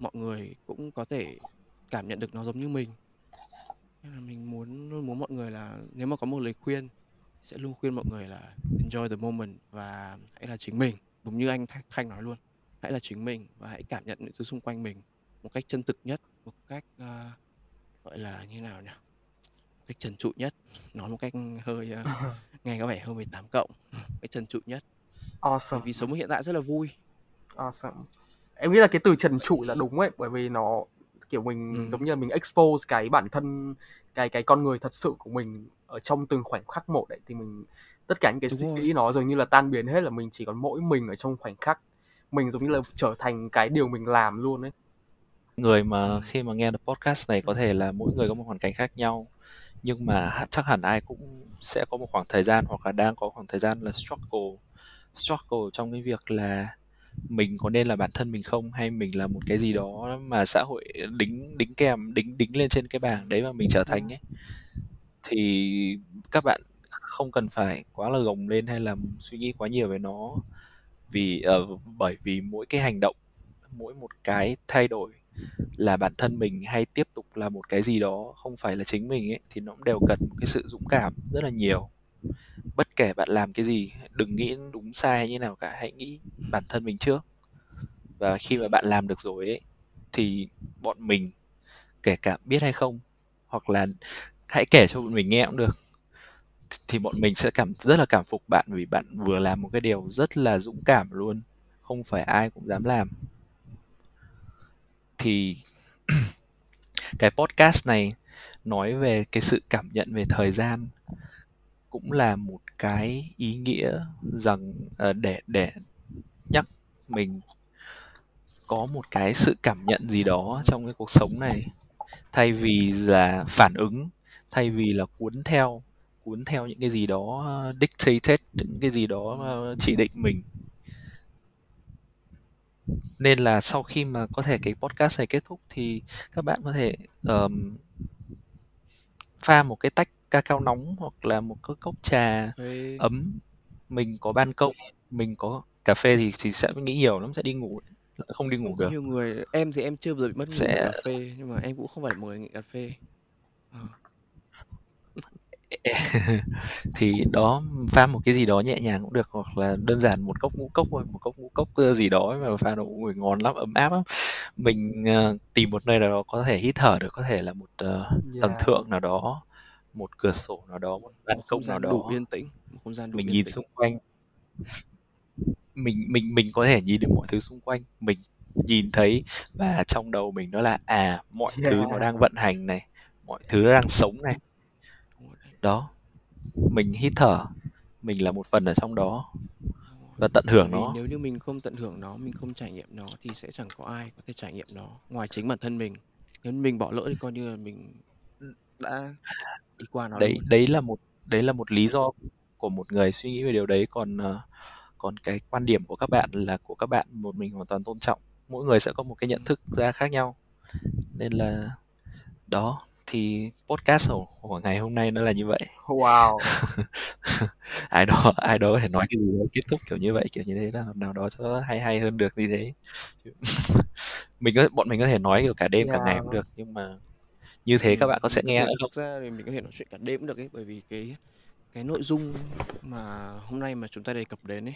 Speaker 3: mọi người cũng có thể cảm nhận được nó giống như mình. Nên là mình muốn luôn muốn mọi người là nếu mà có một lời khuyên sẽ luôn khuyên mọi người là enjoy the moment và hãy là chính mình. Đúng như anh Khanh nói luôn hãy là chính mình và hãy cảm nhận những thứ xung quanh mình một cách chân thực nhất một cách uh, gọi là như nào nhỉ? Một cách trần trụi nhất. Nói một cách hơi uh, <laughs> nghe có vẻ hơi 18 cộng. Cái trần trụi nhất.
Speaker 2: Awesome.
Speaker 3: Vì sống hiện tại rất là vui.
Speaker 2: Awesome em nghĩ là cái từ trần trụi là đúng ấy bởi vì nó kiểu mình ừ. giống như là mình expose cái bản thân cái cái con người thật sự của mình ở trong từng khoảnh khắc một đấy thì mình tất cả những cái đúng suy nghĩ nó dường như là tan biến hết là mình chỉ còn mỗi mình ở trong khoảnh khắc. Mình giống như là trở thành cái điều mình làm luôn ấy.
Speaker 1: Người mà khi mà nghe được podcast này có thể là mỗi người có một hoàn cảnh khác nhau nhưng mà chắc hẳn ai cũng sẽ có một khoảng thời gian hoặc là đang có khoảng thời gian là struggle struggle trong cái việc là mình có nên là bản thân mình không? Hay mình là một cái gì đó mà xã hội đính đính kèm đính đính lên trên cái bảng đấy mà mình trở thành ấy? Thì các bạn không cần phải quá là gồng lên hay là suy nghĩ quá nhiều về nó. Vì uh, bởi vì mỗi cái hành động mỗi một cái thay đổi là bản thân mình hay tiếp tục là một cái gì đó không phải là chính mình ấy thì nó cũng đều cần một cái sự dũng cảm rất là nhiều bất kể bạn làm cái gì, đừng nghĩ đúng sai hay như nào cả, hãy nghĩ bản thân mình trước. Và khi mà bạn làm được rồi ấy, thì bọn mình, kể cả biết hay không, hoặc là hãy kể cho bọn mình nghe cũng được, thì bọn mình sẽ cảm, rất là cảm phục bạn vì bạn vừa làm một cái điều rất là dũng cảm luôn, không phải ai cũng dám làm. Thì <clears throat> cái podcast này nói về cái sự cảm nhận về thời gian cũng là một cái ý nghĩa rằng ờ, để để nhắc mình có một cái sự cảm nhận gì đó trong cái cuộc sống này. Thay vì là phản ứng thay vì là cuốn theo cuốn theo những cái gì đó dictated những cái gì đó ờ, chỉ định mình. Nên là sau khi mà có thể cái podcast này kết thúc thì các bạn có thể um, pha một cái tách ca cao nóng hoặc là một cái cốc trà Ê. ấm mình có ban công mình có cà phê thì thì sẽ nghĩ nhiều lắm sẽ đi ngủ không đi ngủ
Speaker 3: có
Speaker 1: được
Speaker 3: nhiều người em thì em chưa bao giờ bị mất ngủ sẽ... cà phê nhưng mà em cũng không phải một người nghiện cà phê à. <laughs>
Speaker 1: thì đó pha một cái gì đó nhẹ nhàng cũng được hoặc là đơn giản một cốc ngũ cốc thôi một cốc ngũ cốc gì đó mà pha nó cũng ngon lắm ấm áp lắm mình uh, tìm một nơi nào đó có thể hít thở được có thể là một yeah. tầng thượng nào đó một cửa sổ nào đó một ban công nào đó.
Speaker 3: đủ yên tĩnh một không gian đủ
Speaker 1: mình nhìn
Speaker 3: tĩnh.
Speaker 1: xung quanh. Mình mình mình có thể nhìn được mọi thứ xung quanh. Mình nhìn thấy và trong đầu mình đó là à mọi yeah. thứ nó đang vận hành này mọi thứ nó đang sống này. Đó. Mình hít thở. Mình là một phần ở trong đó. Và tận hưởng nó.
Speaker 3: nếu như mình không tận hưởng nó mình không trải nghiệm nó thì sẽ chẳng có ai có thể trải nghiệm nó ngoài chính bản thân mình. Nếu mình bỏ lỡ thì coi như là mình đã đi qua nó
Speaker 1: đấy đấy là một đấy là một lý do của một người suy nghĩ về điều đấy. Còn uh, còn cái quan điểm của các bạn là của các bạn một mình hoàn toàn tôn trọng. Mỗi người sẽ có một cái nhận thức ra khác nhau. Nên là đó thì podcast của, của ngày hôm nay nó là như vậy.
Speaker 2: Wow. <laughs>
Speaker 1: Ai đó ai đó có thể nói cái gì đó kết thúc kiểu như vậy kiểu như thế là nào đó cho hay hay hơn được như thế. <laughs> Mình có bọn mình có thể nói kiểu cả đêm yeah. cả ngày cũng được nhưng mà như thế các bạn có sẽ nghe
Speaker 3: nữa không? Thực ra thì mình có thể nói chuyện cả đêm cũng được ấy bởi vì cái cái nội dung mà hôm nay mà chúng ta đề cập đến ấy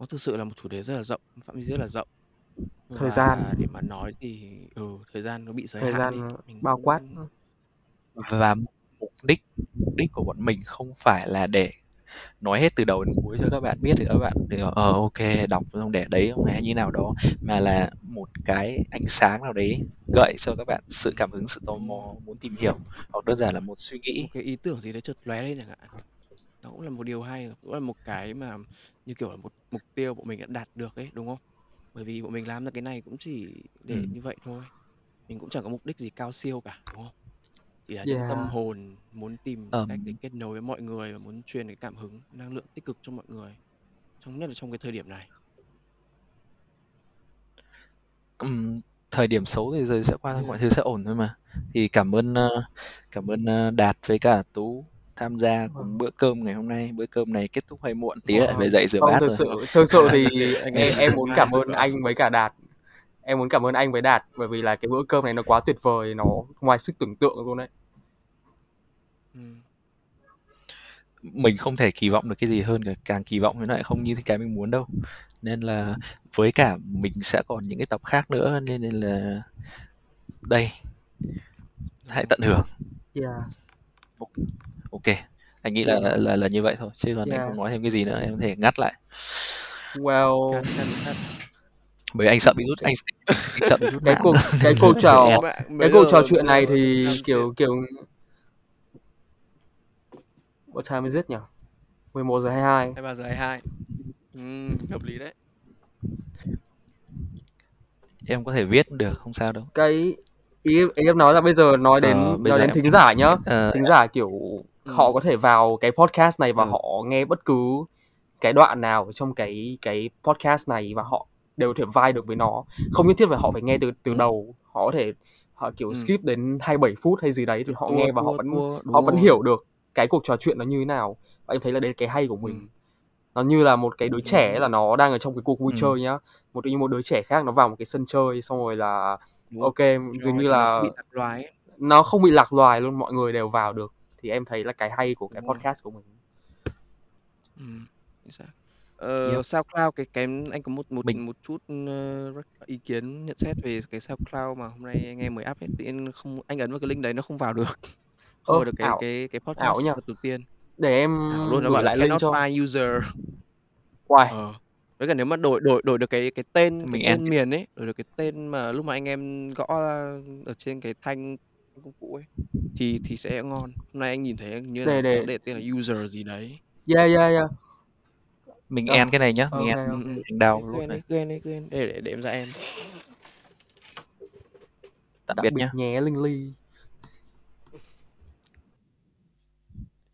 Speaker 3: nó thực sự là một chủ đề rất là rộng phạm vi rất là rộng
Speaker 2: thời và gian
Speaker 3: để mà nói thì ừ thời gian nó bị giới
Speaker 2: thời
Speaker 3: hạn
Speaker 2: gian đi. Mình bao quát
Speaker 1: và mục đích mục đích của bọn mình không phải là để nói hết từ đầu đến cuối cho các bạn biết thì các bạn thì ờ ok đọc xong để đấy không hay như nào đó. Mà là một cái ánh sáng nào đấy gợi cho các bạn sự cảm hứng sự tò mò muốn tìm hiểu hoặc đơn giản là một suy nghĩ.
Speaker 3: Cái ý tưởng gì đấy chợt lóe lên chẳng hạn. Nó cũng là một điều hay cũng là một cái mà như kiểu là một mục tiêu của mình đã đạt được ấy đúng không? Bởi vì bọn mình làm ra cái này cũng chỉ để ừ. như vậy thôi. Mình cũng chẳng có mục đích gì cao siêu cả đúng không chỉ là những tâm hồn muốn tìm cách để kết nối với mọi người và muốn truyền cái cảm hứng, năng lượng tích cực cho mọi người, trong nhất là trong cái thời điểm này.
Speaker 1: Ừm, thời điểm xấu thì rồi sẽ qua thôi, mọi thứ sẽ ổn thôi mà. Thì cảm ơn, ơ, ờ, cảm ơn, ơ, ờ, Đạt với cả Tú tham gia cùng vâng. bữa cơm ngày hôm nay. Bữa cơm này kết thúc hơi muộn, tí lại phải dậy rửa
Speaker 2: Không,
Speaker 1: bát
Speaker 2: thực
Speaker 1: rồi.
Speaker 2: sự thực sự thì <laughs> em em muốn cảm ơn anh với cả Đạt. Em muốn cảm ơn anh với Đạt bởi vì là cái bữa cơm này nó quá tuyệt vời, nó ngoài sức tưởng tượng luôn đấy.
Speaker 1: Mình không thể kỳ vọng được cái gì hơn cả, càng kỳ vọng thì nó lại không như cái mình muốn đâu. nên là với cả mình sẽ còn những cái tập khác nữa nên nên là đây hãy tận hưởng.
Speaker 2: Yeah.
Speaker 1: Ok anh nghĩ là là là như vậy thôi chứ còn
Speaker 2: Yeah.
Speaker 1: anh không nói thêm cái gì nữa em có thể ngắt lại.
Speaker 2: Well.
Speaker 1: Bởi anh sợ bị rút anh, anh sợ bị rút
Speaker 2: cái cuộc cái <laughs> cuộc trò cái cuộc trò chuyện này thì kiểu kiểu what time is it nhỉ? 11 giờ 22
Speaker 3: hai. ba giờ hai hai. Ừ, hợp lý đấy.
Speaker 1: Em có thể viết được không sao đâu.
Speaker 2: Cái ý, ý em nói là bây giờ nói đến
Speaker 1: Ờ, bây
Speaker 2: nói
Speaker 1: giờ
Speaker 2: đến
Speaker 1: em-
Speaker 2: thính giả nhá.
Speaker 1: Ờ,
Speaker 2: thính giả kiểu
Speaker 3: Ừ.
Speaker 2: họ có thể vào cái podcast này và
Speaker 3: Ừ.
Speaker 2: họ nghe bất cứ cái đoạn nào trong cái cái podcast này và họ đều có thể vibe được với nó. Không nhất thiết phải họ phải nghe từ từ
Speaker 3: Ừ.
Speaker 2: đầu. Họ có thể họ kiểu
Speaker 3: Ừ.
Speaker 2: skip đến 27 phút hay gì đấy thì họ
Speaker 3: Tua,
Speaker 2: nghe và họ
Speaker 3: tua,
Speaker 2: vẫn
Speaker 3: đúng
Speaker 2: họ vẫn hiểu được cái cuộc trò chuyện nó như thế nào và em thấy là đấy là cái hay của mình
Speaker 3: Ừ.
Speaker 2: nó như là một cái đứa trẻ là nó đang ở trong cái cuộc vui
Speaker 1: Ừ.
Speaker 2: chơi nhá một như một đứa trẻ khác nó vào một cái sân chơi xong rồi là
Speaker 3: Đúng
Speaker 2: ok
Speaker 3: rồi,
Speaker 2: dường như là
Speaker 3: bị lạc loài ấy.
Speaker 2: nó không bị lạc loài luôn mọi người đều vào được thì em thấy là cái hay của cái
Speaker 3: Đúng rồi.
Speaker 2: podcast của mình
Speaker 3: Ừ. Ờ,
Speaker 1: Yep.
Speaker 3: SoundCloud cái cái anh có một một
Speaker 1: Mình-
Speaker 3: một chút rec- ý kiến nhận xét về cái SoundCloud mà hôm nay anh em mới up ấy tự nhiên không anh ấn vào cái link đấy nó không vào được
Speaker 2: Ơ,
Speaker 3: vào được cái
Speaker 2: ảo.
Speaker 3: cái cái podcast
Speaker 2: Ảo nhỉ?
Speaker 3: đầu tiên
Speaker 2: để em
Speaker 3: ảo luôn nó
Speaker 2: gửi
Speaker 3: bảo là
Speaker 2: lại link
Speaker 3: cannot
Speaker 2: cho.
Speaker 3: Find user.
Speaker 2: Uầy,
Speaker 3: ờ. Với cả nếu mà đổi đổi đổi được cái cái tên cái
Speaker 1: Mình
Speaker 3: tên
Speaker 1: end.
Speaker 3: miền ấy đổi được cái tên mà lúc mà anh em gõ ra ở trên cái thanh công cụ ấy thì thì sẽ ngon. Hôm nay anh nhìn thấy như là
Speaker 2: để-
Speaker 3: nó để tên là user gì đấy.
Speaker 2: Yeah yeah yeah
Speaker 1: mình
Speaker 2: Ờ,
Speaker 1: end cái này nhá mình
Speaker 2: ok,
Speaker 1: end
Speaker 2: ok.
Speaker 3: Ừ, ừ. end
Speaker 1: này.
Speaker 3: đi end đi. End để để để em ra em.
Speaker 1: Tạm
Speaker 2: đặc
Speaker 1: biệt
Speaker 2: biệt
Speaker 1: nhá.
Speaker 2: nhé linh ly